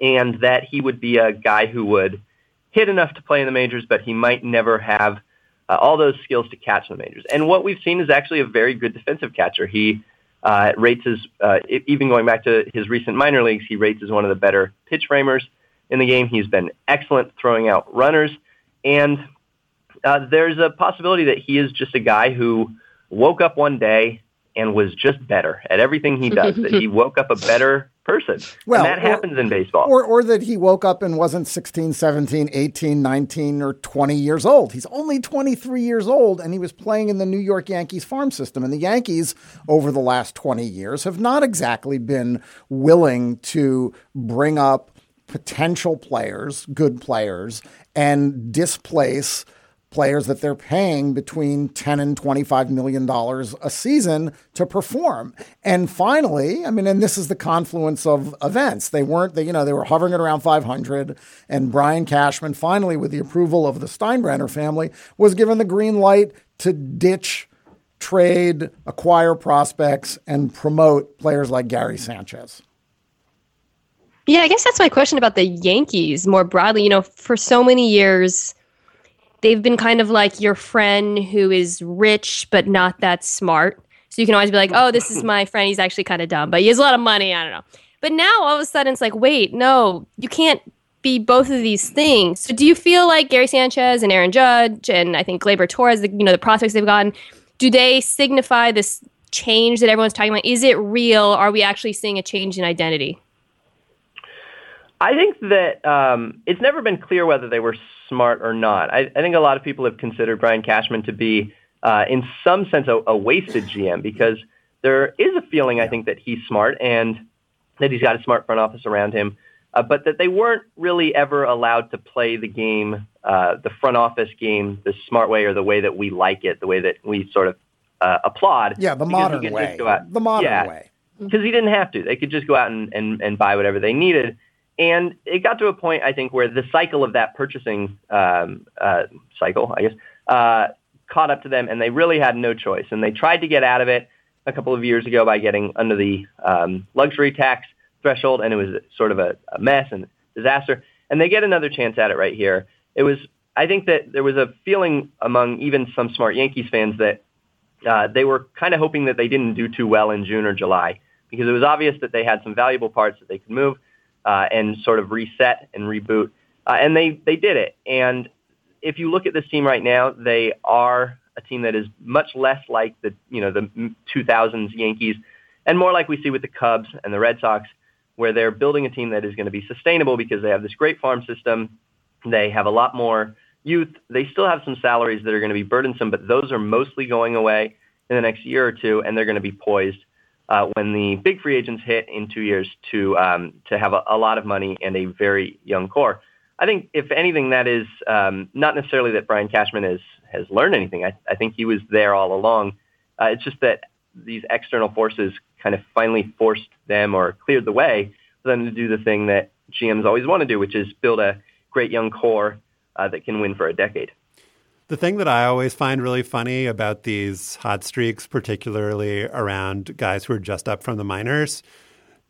and that he would be a guy who would – hit enough to play in the majors, but he might never have uh, all those skills to catch in the majors. And what we've seen is actually a very good defensive catcher. He uh, rates as, uh, even going back to his recent minor leagues, he rates as one of the better pitch framers in the game. He's been excellent throwing out runners. And uh, there's a possibility that he is just a guy who woke up one day and was just better at everything he does, that he woke up a better person. Well, and that or, happens in baseball. Or, or that he woke up and wasn't 16, 17, 18, 19, or 20 years old. He's only 23 years old, and he was playing in the New York Yankees farm system. And the Yankees, over the last 20 years, have not exactly been willing to bring up potential players, good players, and displace players that they're paying between 10 and 25 million dollars a season to perform. And finally, I mean and this is the confluence of events. They weren't they you know they were hovering at around 500 and Brian Cashman finally with the approval of the Steinbrenner family was given the green light to ditch trade, acquire prospects and promote players like Gary Sanchez. Yeah, I guess that's my question about the Yankees more broadly. You know, for so many years, they've been kind of like your friend who is rich but not that smart. So you can always be like, oh, this is my friend. He's actually kind of dumb, but he has a lot of money. I don't know. But now all of a sudden it's like, wait, no, you can't be both of these things. So do you feel like Gary Sanchez and Aaron Judge and I think Gleyber Torres, you know, the prospects they've gotten, do they signify this change that everyone's talking about? Is it real? Are we actually seeing a change in identity? I think that um, it's never been clear whether they were smart or not. I, I think a lot of people have considered Brian Cashman to be, uh, in some sense, a, a wasted GM because there is a feeling, I think, that he's smart and that he's got a smart front office around him, uh, but that they weren't really ever allowed to play the game, uh, the front office game, the smart way or the way that we like it, the way that we sort of uh, applaud. Yeah, the modern way. The modern yeah, way. Because he didn't have to. They could just go out and, and, and buy whatever they needed. And it got to a point, I think, where the cycle of that purchasing um, uh, cycle, I guess, uh, caught up to them, and they really had no choice. And they tried to get out of it a couple of years ago by getting under the um, luxury tax threshold, and it was sort of a, a mess and disaster. And they get another chance at it right here. It was, I think, that there was a feeling among even some smart Yankees fans that uh, they were kind of hoping that they didn't do too well in June or July because it was obvious that they had some valuable parts that they could move uh, and sort of reset and reboot. Uh, and they, they did it. And if you look at this team right now, they are a team that is much less like the, you know, the 2000s Yankees and more like we see with the Cubs and the Red Sox, where they're building a team that is going to be sustainable because they have this great farm system. They have a lot more youth. They still have some salaries that are going to be burdensome, but those are mostly going away in the next year or two, and they're going to be poised uh, when the big free agents hit in two years to um, to have a, a, lot of money and a very young core. I think, if anything, that is um, not necessarily that Brian Cashman has has learned anything. I, I think he was there all along. Uh, it's just that these external forces kind of finally forced them or cleared the way for them to do the thing that GMs always want to do, which is build a great young core uh, that can win for a decade. The thing that I always find really funny about these hot streaks, particularly around guys who are just up from the minors,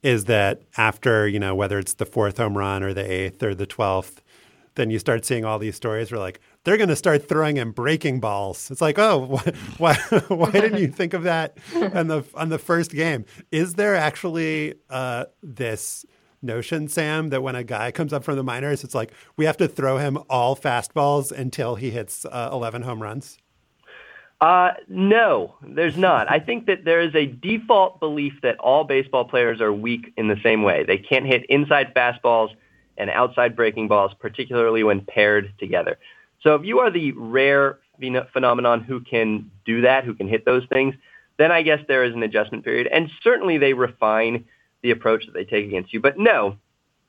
is that after, you know, whether it's the fourth home run or the eighth or the 12th, then you start seeing all these stories where like they're going to start throwing and breaking balls. It's like, oh, why, why didn't you think of that on the on the first game? Is there actually uh, this notion, Sam, that when a guy comes up from the minors, it's like we have to throw him all fastballs until he hits uh, 11 home runs? Uh, no, there's not. I think that there is a default belief that all baseball players are weak in the same way. They can't hit inside fastballs and outside breaking balls, particularly when paired together. So if you are the rare phenomenon who can do that, who can hit those things, then I guess there is an adjustment period. And certainly they refine the approach that they take against you. But no,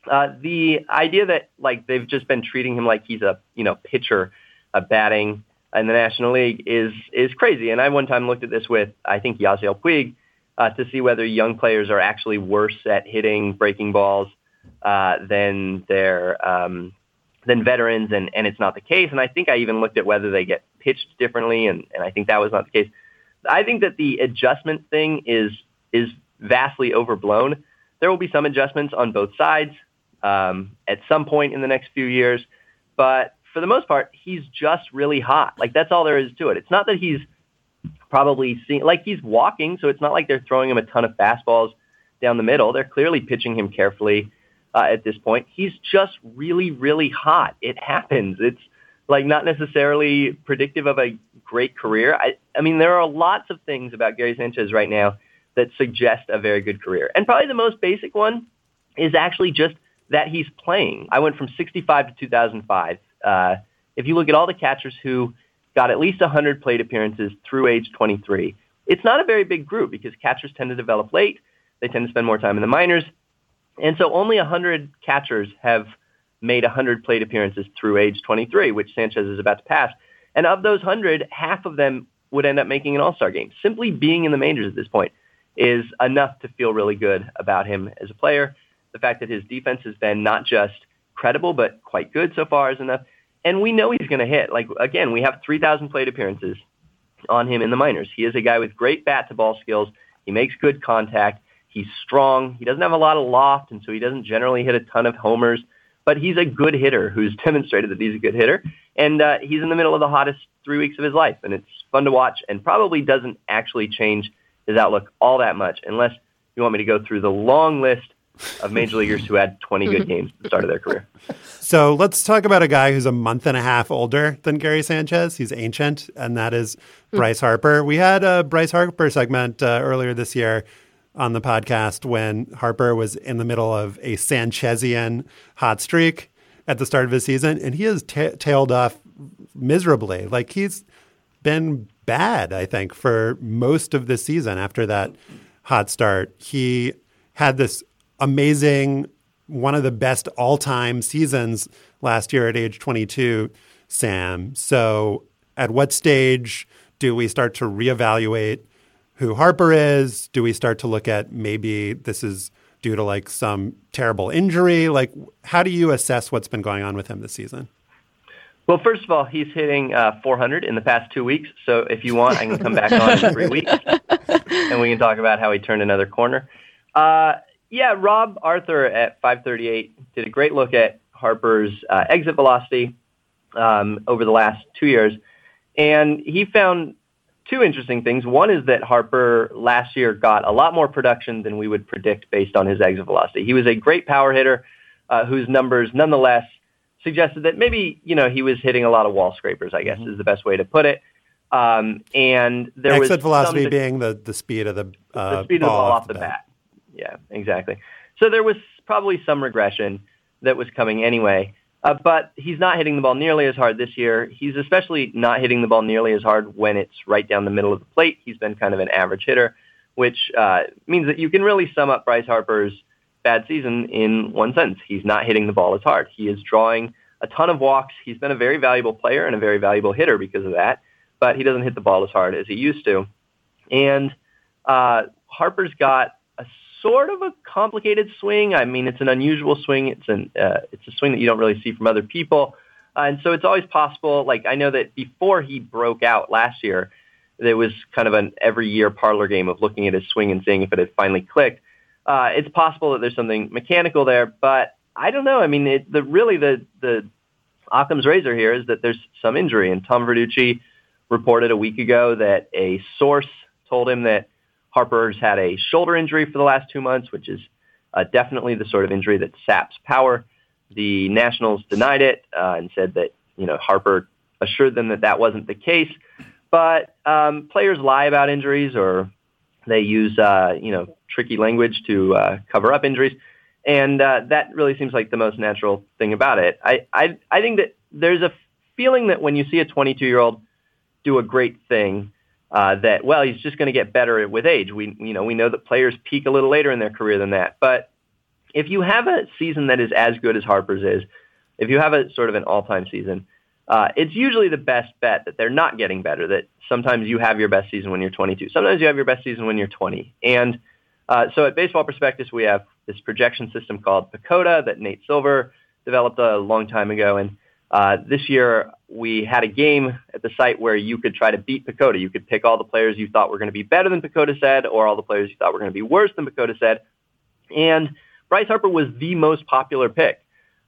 uh, the idea that like they've just been treating him like he's a you know pitcher, a batting in the National League is is crazy. And I one time looked at this with I think Yasiel Puig uh, to see whether young players are actually worse at hitting breaking balls uh, than their um, than veterans, and and it's not the case. And I think I even looked at whether they get pitched differently, and and I think that was not the case. I think that the adjustment thing is is vastly overblown. There will be some adjustments on both sides um, at some point in the next few years, but for the most part, he's just really hot. Like that's all there is to it. It's not that he's probably seeing like he's walking, so it's not like they're throwing him a ton of fastballs down the middle. They're clearly pitching him carefully uh, at this point. He's just really, really hot. It happens. It's like not necessarily predictive of a great career. I, I mean, there are lots of things about Gary Sanchez right now that suggest a very good career. And probably the most basic one is actually just that he's playing. I went from 65 to 2005. Uh, if you look at all the catchers who got at least 100 plate appearances through age 23, it's not a very big group because catchers tend to develop late. They tend to spend more time in the minors. And so only 100 catchers have made 100 plate appearances through age 23, which Sanchez is about to pass. And of those 100, half of them would end up making an all-star game, simply being in the majors at this point is enough to feel really good about him as a player. The fact that his defense has been not just credible, but quite good so far is enough. And we know he's going to hit. Like, again, we have 3,000 plate appearances on him in the minors. He is a guy with great bat to ball skills. He makes good contact. He's strong. He doesn't have a lot of loft, and so he doesn't generally hit a ton of homers. But he's a good hitter who's demonstrated that he's a good hitter, and uh, he's in the middle of the hottest three weeks of his life, and it's fun to watch. And probably doesn't actually change his outlook all that much, unless you want me to go through the long list of major leaguers who had 20 good games at the start of their career. So let's talk about a guy who's a month and a half older than Gary Sanchez. He's ancient, and that is Bryce Harper. We had a Bryce Harper segment uh, earlier this year on the podcast when Harper was in the middle of a Sanchezian hot streak at the start of his season, and he has ta- tailed off miserably. Like he's been bad, I think, for most of the season after that hot start. He had this amazing, one of the best all time seasons last year at age 22, Sam. So, at what stage do we start to reevaluate who Harper is? Do we start to look at maybe this is due to like some terrible injury? Like, how do you assess what's been going on with him this season? Well, first of all, he's hitting uh, 400 in the past two weeks. So if you want, I can come back on in three weeks, and we can talk about how he turned another corner. Uh, yeah, Rob Arthur at 538 did a great look at Harper's uh, exit velocity um, over the last two years, and he found two interesting things. One is that Harper last year got a lot more production than we would predict based on his exit velocity. He was a great power hitter uh, whose numbers, nonetheless, suggested that maybe you know he was hitting a lot of wall scrapers. I guess mm-hmm. is the best way to put it. Um, and there exit was velocity being the, the speed of the, uh, the speed of the ball off, off the bat. bat. Yeah, exactly. So there was probably some regression that was coming anyway. Uh, but he's not hitting the ball nearly as hard this year. He's especially not hitting the ball nearly as hard when it's right down the middle of the plate. He's been kind of an average hitter, which uh, means that you can really sum up Bryce Harper's bad season in one sentence. He's not hitting the ball as hard. He is drawing a ton of walks. He's been a very valuable player and a very valuable hitter because of that, but he doesn't hit the ball as hard as he used to. And uh, Harper's got a sort of a complicated swing. I mean, it's an unusual swing. It's an uh, it's a swing that you don't really see from other people, uh, and so it's always possible. Like I know that before he broke out last year, there was kind of an every year parlor game of looking at his swing and seeing if it had finally clicked. Uh, it's possible that there's something mechanical there, but I don't know. I mean, it, the really the the Occam's razor here is that there's some injury, and Tom Verducci reported a week ago that a source told him that Harper's had a shoulder injury for the last two months, which is uh, definitely the sort of injury that saps power. The Nationals denied it uh, and said that you know Harper assured them that that wasn't the case. But um, players lie about injuries, or they use uh, you know tricky language to uh, cover up injuries and uh, that really seems like the most natural thing about it. I, I I think that there's a feeling that when you see a 22 year old do a great thing, uh, that well he's just going to get better with age. We you know we know that players peak a little later in their career than that, but if you have a season that is as good as Harper's is, if you have a sort of an all time season. Uh, it's usually the best bet that they're not getting better. That sometimes you have your best season when you're 22. Sometimes you have your best season when you're 20. And uh, so at Baseball Prospectus, we have this projection system called PECOTA that Nate Silver developed a long time ago. And uh, this year, we had a game at the site where you could try to beat PECOTA. You could pick all the players you thought were going to be better than PECOTA said, or all the players you thought were going to be worse than PECOTA said. And Bryce Harper was the most popular pick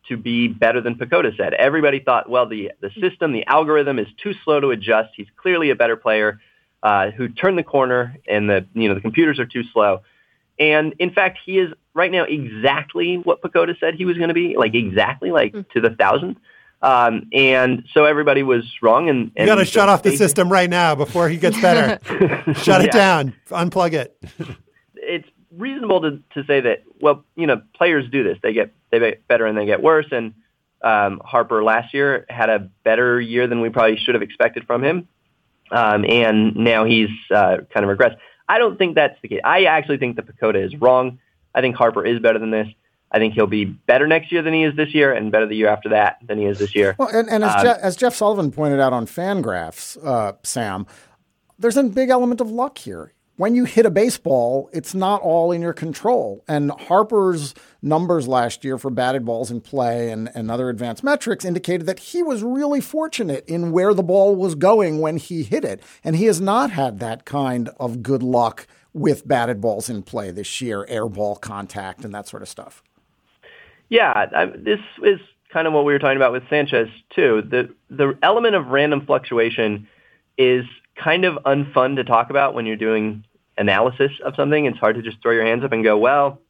to be better than PECOTA said. Everybody thought, well, the, the system, the algorithm is too slow to adjust. He's clearly a better player uh, who turned the corner, and the you know the computers are too slow. And in fact, he is right now exactly what PECOTA said he was going to be, like exactly, like mm. to the thousand. Um, and so everybody was wrong. And, and you got to shut off the system right now before he gets better. shut yeah. it down, unplug it. reasonable to, to say that, well, you know, players do this. They get they get better and they get worse. And um, Harper last year had a better year than we probably should have expected from him. Um, and now he's uh, kind of regressed. I don't think that's the case. I actually think that PECOTA is wrong. I think Harper is better than this. I think he'll be better next year than he is this year, and better the year after that than he is this year. Well, and, and as, um, Jeff, as, Jeff, Sullivan pointed out on Fangraphs, uh, Sam, there's a big element of luck here when you hit a baseball, it's not all in your control. And Harper's numbers last year for batted balls in play and, and other advanced metrics indicated that he was really fortunate in where the ball was going when he hit it. And he has not had that kind of good luck with batted balls in play this year, air ball contact, and that sort of stuff. Yeah, I, this is kind of what we were talking about with Sanchez too. The the element of random fluctuation is kind of unfun to talk about when you're doing analysis of something. It's hard to just throw your hands up and go, well,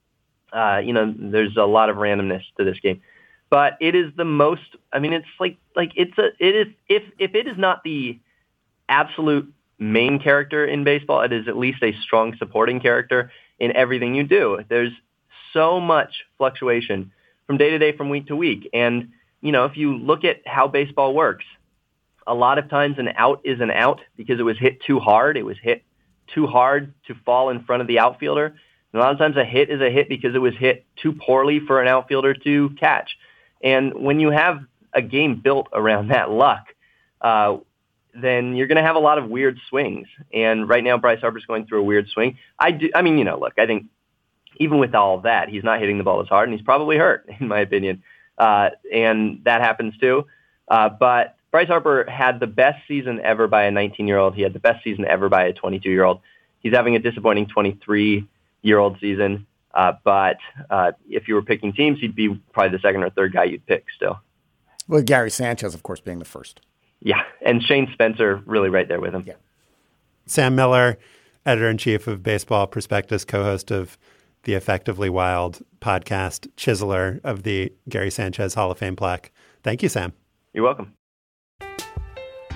uh, you know, there's a lot of randomness to this game. But it is the most. I mean, it's like like it's a it is if if it is not the absolute main character in baseball, it is at least a strong supporting character in everything you do. There's so much fluctuation from day to day, from week to week. And, you know, if you look at how baseball works, a lot of times an out is an out because it was hit too hard. It was hit too hard to fall in front of the outfielder. And a lot of times a hit is a hit because it was hit too poorly for an outfielder to catch. And when you have a game built around that luck, uh, then you're going to have a lot of weird swings. And right now, Bryce Harper's going through a weird swing. I do. I mean, you know, look, I think even with all of that, he's not hitting the ball as hard, and he's probably hurt, in my opinion. Uh, and that happens too. Uh, but Bryce Harper had the best season ever by a 19-year-old. He had the best season ever by a 22-year-old. He's having a disappointing 23-year-old season. Uh, but uh, if you were picking teams, he'd be probably the second or third guy you'd pick still. Well, Gary Sanchez, of course, being the first. Yeah, and Shane Spencer really right there with him. Yeah. Sam Miller, editor in chief of Baseball Prospectus, co-host of the Effectively Wild podcast, chiseler of the Gary Sanchez Hall of Fame plaque. Thank you, Sam. You're welcome.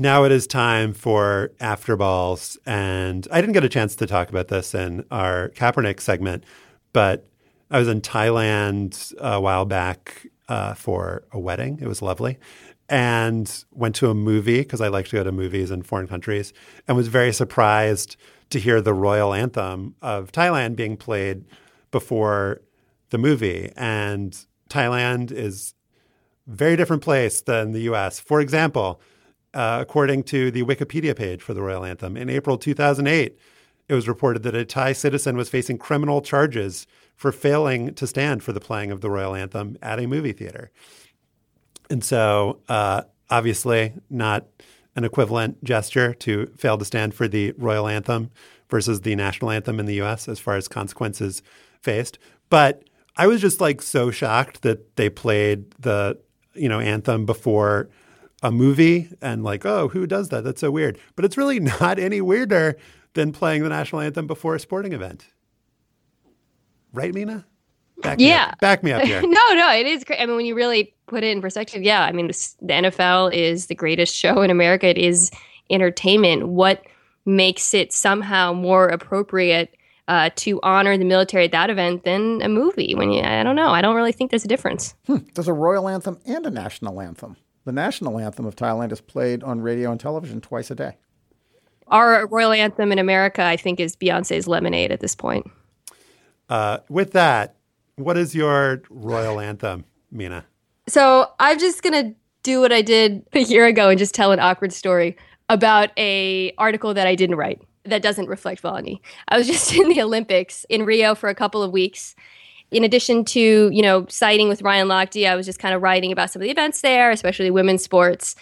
Now it is time for after balls, and I didn't get a chance to talk about this in our Kaepernick segment, but I was in Thailand a while back uh, for a wedding. It was lovely, and went to a movie because I like to go to movies in foreign countries, and was very surprised to hear the royal anthem of Thailand being played before the movie. And Thailand is a very different place than the U.S. For example uh, according to the Wikipedia page for the Royal Anthem. In April 2008, it was reported that a Thai citizen was facing criminal charges for failing to stand for the playing of the Royal Anthem at a movie theater. And so, uh, obviously, not an equivalent gesture to fail to stand for the Royal Anthem versus the national anthem in the US as far as consequences faced. But I was just like so shocked that they played the you know anthem before a movie and like, oh, who does that? That's so weird. But it's really not any weirder than playing the national anthem before a sporting event. Right, Mina? Back yeah. up. Back me up here. no, no, it is great. I mean, when you really put it in perspective, yeah. I mean, the NFL is the greatest show in America. It is entertainment. What makes it somehow more appropriate uh, to honor the military at that event than a movie? When you, I don't know. I don't really think there's a difference. Hmm. There's a royal anthem and a national anthem. The national anthem of Thailand is played on radio and television twice a day. Our royal anthem in America, I think, is Beyonce's Lemonade at this point. Uh, with that, what is your royal anthem, Mina? So I'm just gonna do what I did a year ago and just tell an awkward story about a article that I didn't write that doesn't reflect well on me. I was just in the Olympics in Rio for a couple of weeks. In addition to, you know, citing with Ryan Lochte, I was just kind of writing about some of the events there, especially women's sports.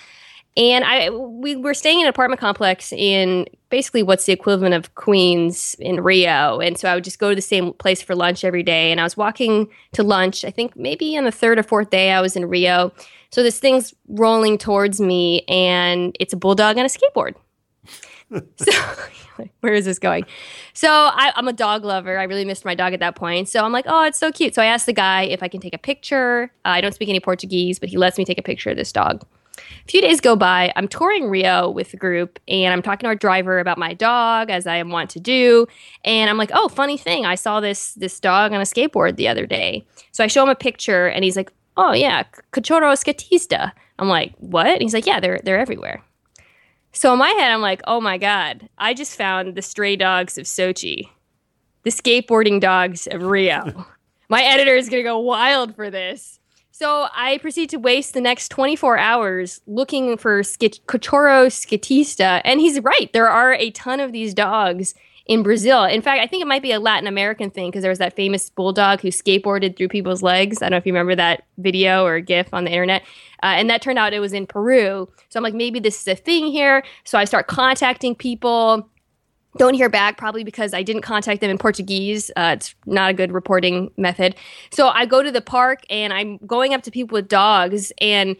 And I we were staying in an apartment complex in basically what's the equivalent of Queens in Rio. And so I would just go to the same place for lunch every day. And I was walking to lunch, I think maybe on the third or fourth day I was in Rio. So this thing's rolling towards me and it's a bulldog on a skateboard. so where is this going? So I, I'm a dog lover. I really missed my dog at that point. So I'm like, oh, it's so cute. So I asked the guy if I can take a picture. Uh, I don't speak any Portuguese, but he lets me take a picture of this dog. A few days go by. I'm touring Rio with the group, and I'm talking to our driver about my dog, as I want to do. And I'm like, "Oh, funny thing, I saw this this dog on a skateboard the other day." So I show him a picture, and he's like, "Oh yeah, cachorro skatista." I'm like, "What?" And he's like, "Yeah, they're they're everywhere." So in my head, I'm like, "Oh my god, I just found the stray dogs of Sochi." the skateboarding dogs of Rio. My editor is going to go wild for this. So I proceed to waste the next 24 hours looking for Sk- Cachorro Skatista. And he's right. There are a ton of these dogs in Brazil. In fact, I think it might be a Latin American thing because there was that famous bulldog who skateboarded through people's legs. I don't know if you remember that video or GIF on the internet. Uh, and that turned out it was in Peru. So I'm like, maybe this is a thing here. So I start contacting people. Don't hear back, probably because I didn't contact them in Portuguese. Uh, it's not a good reporting method. So I go to the park and I'm going up to people with dogs and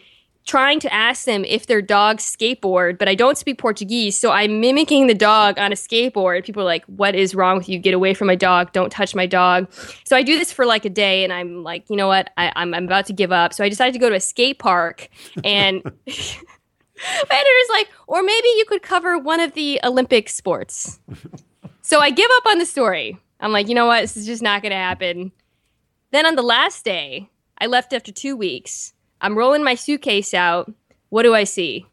trying to ask them if their dogs skateboard, but I don't speak Portuguese. So I'm mimicking the dog on a skateboard. People are like, What is wrong with you? Get away from my dog. Don't touch my dog. So I do this for like a day and I'm like, you know what? I, I'm, I'm about to give up. So I decided to go to a skate park and. My editor's like, or maybe you could cover one of the Olympic sports. so I give up on the story. I'm like, you know what? This is just not going to happen. Then on the last day, I left after two weeks. I'm rolling my suitcase out. What do I see?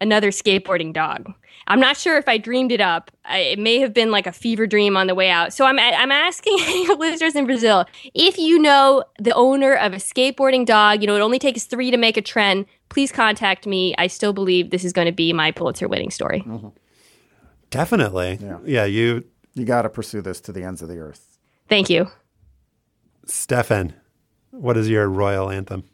Another skateboarding dog. I'm not sure if I dreamed it up. I, it may have been like a fever dream on the way out. So I'm I'm asking listeners in Brazil if you know the owner of a skateboarding dog. You know, it only takes three to make a trend. Please contact me. I still believe this is going to be my Pulitzer winning story. Mm-hmm. Definitely. Yeah. yeah you you got to pursue this to the ends of the earth. Thank you, Stefan. What is your royal anthem?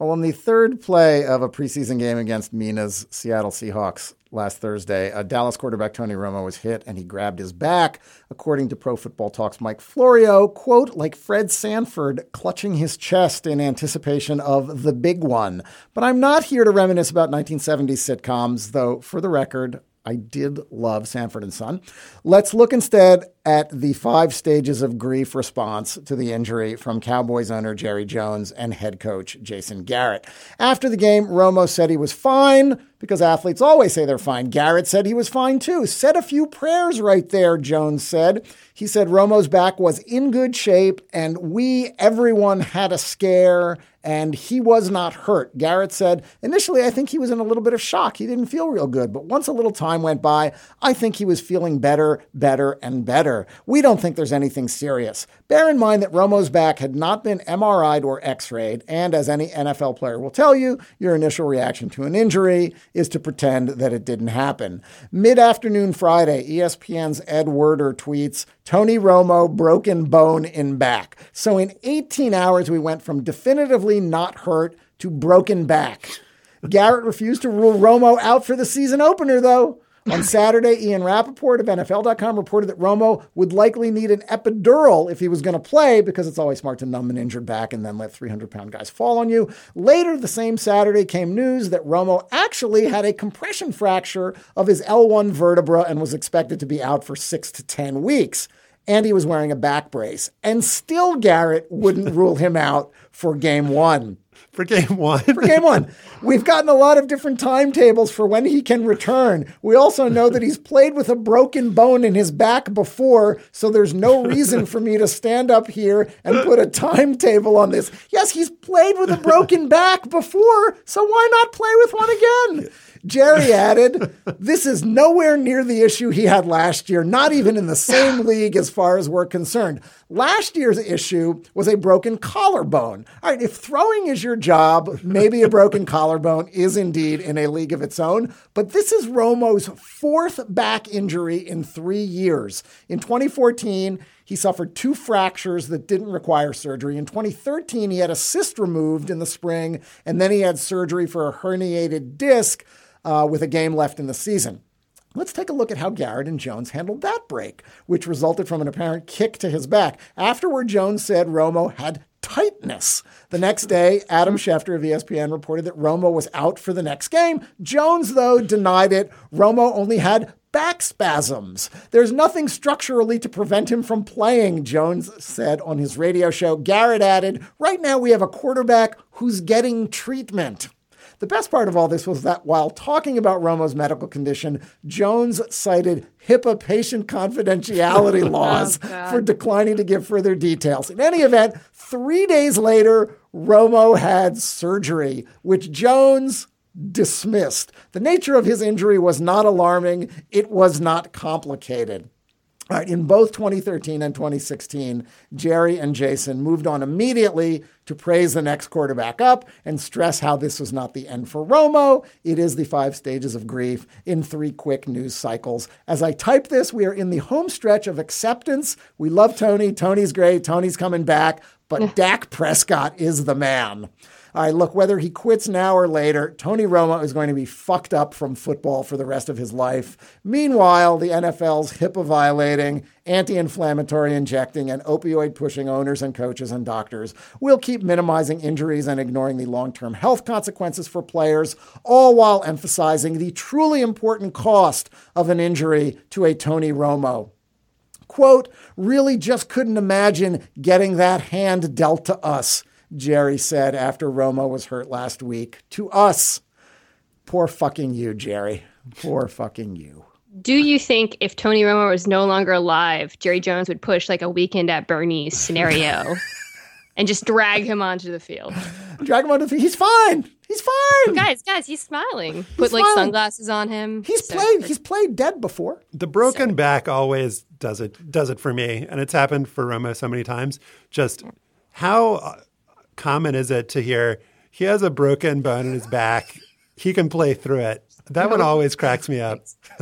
Well, in the third play of a preseason game against Mina's Seattle Seahawks last Thursday, a Dallas quarterback Tony Romo was hit and he grabbed his back. According to Pro Football Talk's Mike Florio, quote, like Fred Sanford clutching his chest in anticipation of the big one. But I'm not here to reminisce about 1970s sitcoms, though, for the record, I did love Sanford and Son. Let's look instead at the five stages of grief response to the injury from Cowboys owner Jerry Jones and head coach Jason Garrett. After the game, Romo said he was fine because athletes always say they're fine. Garrett said he was fine too. Said a few prayers right there, Jones said. He said Romo's back was in good shape and we, everyone, had a scare and he was not hurt. Garrett said, initially, I think he was in a little bit of shock. He didn't feel real good. But once a little time went by, I think he was feeling better, better, and better. We don't think there's anything serious. Bear in mind that Romo's back had not been MRI'd or x rayed. And as any NFL player will tell you, your initial reaction to an injury is to pretend that it didn't happen. Mid afternoon Friday, ESPN's Ed Werder tweets, Tony Romo, broken bone in back. So in 18 hours, we went from definitively not hurt to broken back. Garrett refused to rule Romo out for the season opener, though. On Saturday, Ian Rapoport of NFL.com reported that Romo would likely need an epidural if he was going to play because it's always smart to numb an injured back and then let 300 pound guys fall on you. Later the same Saturday came news that Romo actually had a compression fracture of his L1 vertebra and was expected to be out for six to 10 weeks and he was wearing a back brace. And still, Garrett wouldn't rule him out for game one. For game one. for game one. We've gotten a lot of different timetables for when he can return. We also know that he's played with a broken bone in his back before, so there's no reason for me to stand up here and put a timetable on this. Yes, he's played with a broken back before, so why not play with one again? Jerry added, This is nowhere near the issue he had last year, not even in the same league as far as we're concerned. Last year's issue was a broken collarbone. All right, if throwing is your job, maybe a broken collarbone is indeed in a league of its own. But this is Romo's fourth back injury in three years. In 2014, he suffered two fractures that didn't require surgery. In 2013, he had a cyst removed in the spring, and then he had surgery for a herniated disc uh, with a game left in the season. Let's take a look at how Garrett and Jones handled that break, which resulted from an apparent kick to his back. Afterward, Jones said Romo had tightness. The next day, Adam Schefter of ESPN reported that Romo was out for the next game. Jones, though, denied it. Romo only had back spasms. There's nothing structurally to prevent him from playing, Jones said on his radio show. Garrett added, Right now we have a quarterback who's getting treatment. The best part of all this was that while talking about Romo's medical condition, Jones cited HIPAA patient confidentiality laws oh, for declining to give further details. In any event, three days later, Romo had surgery, which Jones dismissed. The nature of his injury was not alarming, it was not complicated. All right, in both 2013 and 2016, Jerry and Jason moved on immediately to praise the next quarterback up and stress how this was not the end for Romo. It is the five stages of grief in three quick news cycles. As I type this, we are in the home stretch of acceptance. We love Tony. Tony's great. Tony's coming back, but Dak Prescott is the man. All right, look, whether he quits now or later, Tony Romo is going to be fucked up from football for the rest of his life. Meanwhile, the NFL's HIPAA violating, anti inflammatory injecting, and opioid pushing owners and coaches and doctors will keep minimizing injuries and ignoring the long term health consequences for players, all while emphasizing the truly important cost of an injury to a Tony Romo quote, really just couldn't imagine getting that hand dealt to us. Jerry said after Romo was hurt last week. To us. Poor fucking you, Jerry. Poor fucking you. Do you think if Tony Romo was no longer alive, Jerry Jones would push like a weekend at Bernie's scenario and just drag him onto the field? Drag him onto the field. He's fine. He's fine. Guys, guys, he's smiling. Put like sunglasses on him. He's So- played. He's played dead before. The broken back always does it does it for me, and it's happened for Romo so many times. Just how uh, common is it to hear he has a broken bone in his back? He can play through it. That one always cracks me up.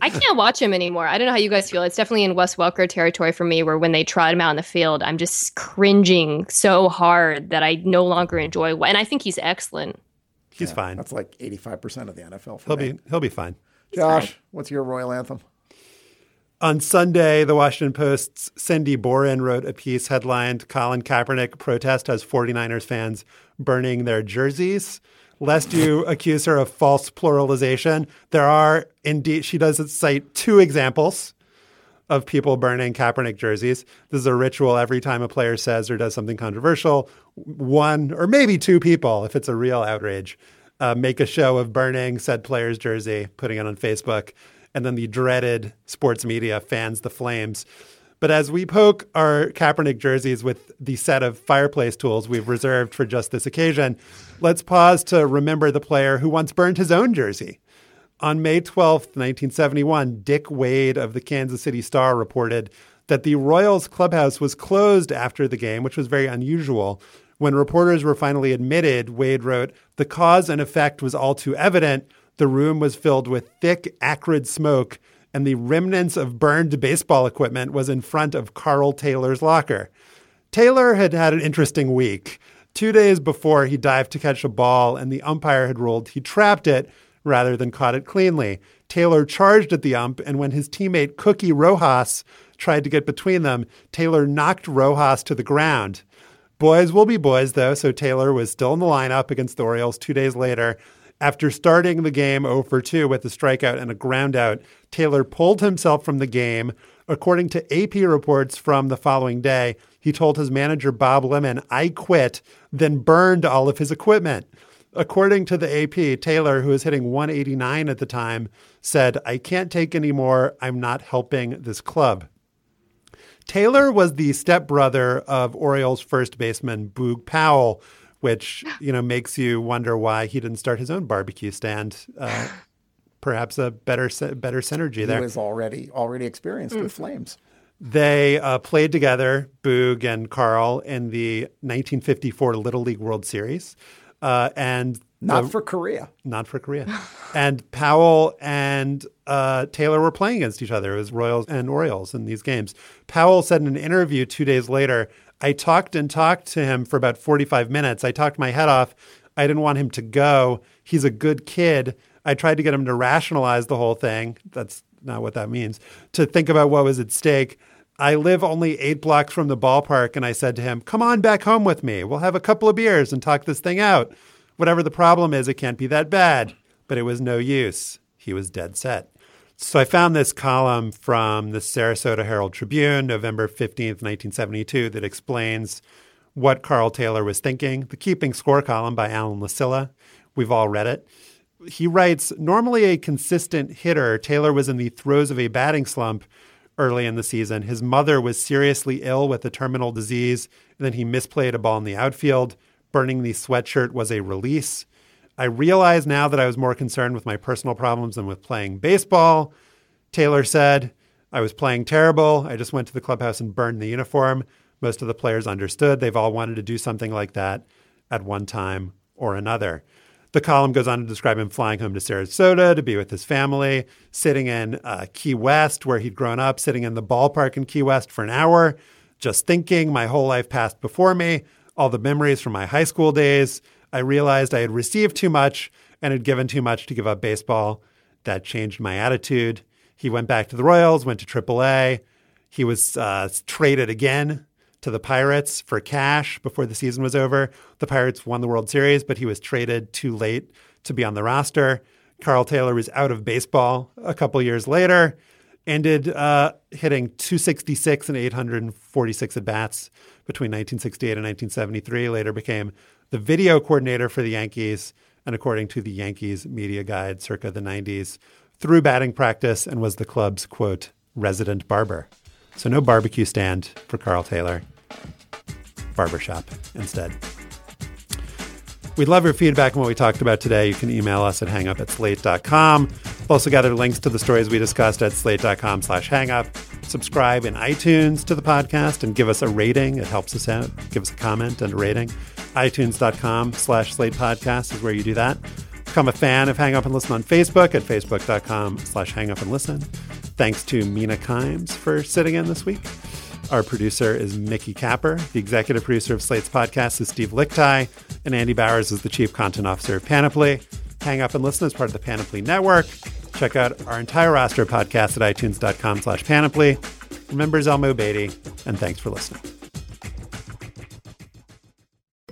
I can't watch him anymore. I don't know how you guys feel. It's definitely in Wes Welker territory for me, where when they trot him out on the field, I'm just cringing so hard that I no longer enjoy. And I think he's excellent. He's fine. That's like 85% of the NFL. For He'll me. be he'll be fine. Josh, what's your royal anthem? On Sunday, the Washington Post's Cindy Boren wrote a piece headlined Colin Kaepernick protest has 49ers fans burning their jerseys. Lest you accuse her of false pluralization, there are indeed, she does cite two examples of people burning Kaepernick jerseys. This is a ritual every time a player says or does something controversial. One or maybe two people, if it's a real outrage, uh, make a show of burning said player's jersey, putting it on Facebook, and then the dreaded sports media fans the flames. But as we poke our Kaepernick jerseys with the set of fireplace tools we've reserved for just this occasion, let's pause to remember the player who once burned his own jersey. On May 12th, 1971, Dick Wade of the Kansas City Star reported that the Royals clubhouse was closed after the game, which was very unusual. When reporters were finally admitted, Wade wrote, The cause and effect was all too evident. The room was filled with thick, acrid smoke, and the remnants of burned baseball equipment was in front of Carl Taylor's locker. Taylor had had an interesting week. Two days before, he dived to catch a ball, and the umpire had ruled he trapped it rather than caught it cleanly. Taylor charged at the ump, and when his teammate Cookie Rojas tried to get between them, Taylor knocked Rojas to the ground. Boys will be boys, though, so Taylor was still in the lineup against the Orioles two days later. After starting the game 0 for 2 with a strikeout and a groundout, Taylor pulled himself from the game. According to AP reports from the following day, he told his manager Bob Lemon, I quit, then burned all of his equipment. According to the AP, Taylor, who was hitting 189 at the time, said, I can't take any more. I'm not helping this club. Taylor was the stepbrother of Orioles first baseman Boog Powell, which you know makes you wonder why he didn't start his own barbecue stand. Uh, perhaps a better better synergy there. He was already already experienced with flames. They uh, played together, Boog and Carl, in the 1954 Little League World Series, uh, and Not the- for Korea. not for Korea. and Powell and uh, Taylor were playing against each other. It was Royals and Orioles in these games. Powell said in an interview two days later, I talked and talked to him for about 45 minutes. I talked my head off. I didn't want him to go. He's a good kid. I tried to get him to rationalize the whole thing. That's not what that means. To think about what was at stake. I live only eight blocks from the ballpark, and I said to him, Come on back home with me. We'll have a couple of beers and talk this thing out. Whatever the problem is, it can't be that bad. But it was no use. He was dead set. So I found this column from the Sarasota Herald Tribune, November 15th, 1972, that explains what Carl Taylor was thinking. The Keeping Score column by Alan Lasilla. We've all read it. He writes Normally a consistent hitter, Taylor was in the throes of a batting slump early in the season. His mother was seriously ill with a terminal disease, and then he misplayed a ball in the outfield. Burning the sweatshirt was a release. I realize now that I was more concerned with my personal problems than with playing baseball. Taylor said, I was playing terrible. I just went to the clubhouse and burned the uniform. Most of the players understood. They've all wanted to do something like that at one time or another. The column goes on to describe him flying home to Sarasota to be with his family, sitting in uh, Key West, where he'd grown up, sitting in the ballpark in Key West for an hour, just thinking. My whole life passed before me, all the memories from my high school days. I realized I had received too much and had given too much to give up baseball. That changed my attitude. He went back to the Royals, went to AAA. He was uh, traded again to the Pirates for cash before the season was over. The Pirates won the World Series, but he was traded too late to be on the roster. Carl Taylor was out of baseball a couple years later, ended uh, hitting 266 and 846 at bats between 1968 and 1973. Later became the video coordinator for the Yankees, and according to the Yankees media guide circa the 90s, through batting practice and was the club's quote resident barber. So no barbecue stand for Carl Taylor barbershop instead. We'd love your feedback on what we talked about today. You can email us at hangup at slate.com. We've also gathered links to the stories we discussed at slate.com slash hangup. Subscribe in iTunes to the podcast and give us a rating. It helps us out. Give us a comment and a rating. iTunes.com slash slate podcast is where you do that. Become a fan of Hang Up and Listen on Facebook at facebook.com slash hang up and listen. Thanks to Mina Kimes for sitting in this week. Our producer is Mickey Capper. The executive producer of Slate's podcast is Steve Lickteig. And Andy Bowers is the chief content officer of Panoply. Hang up and listen is part of the Panoply Network. Check out our entire roster of podcasts at itunes.com slash panoply. Remember Zelmo Beatty, and thanks for listening.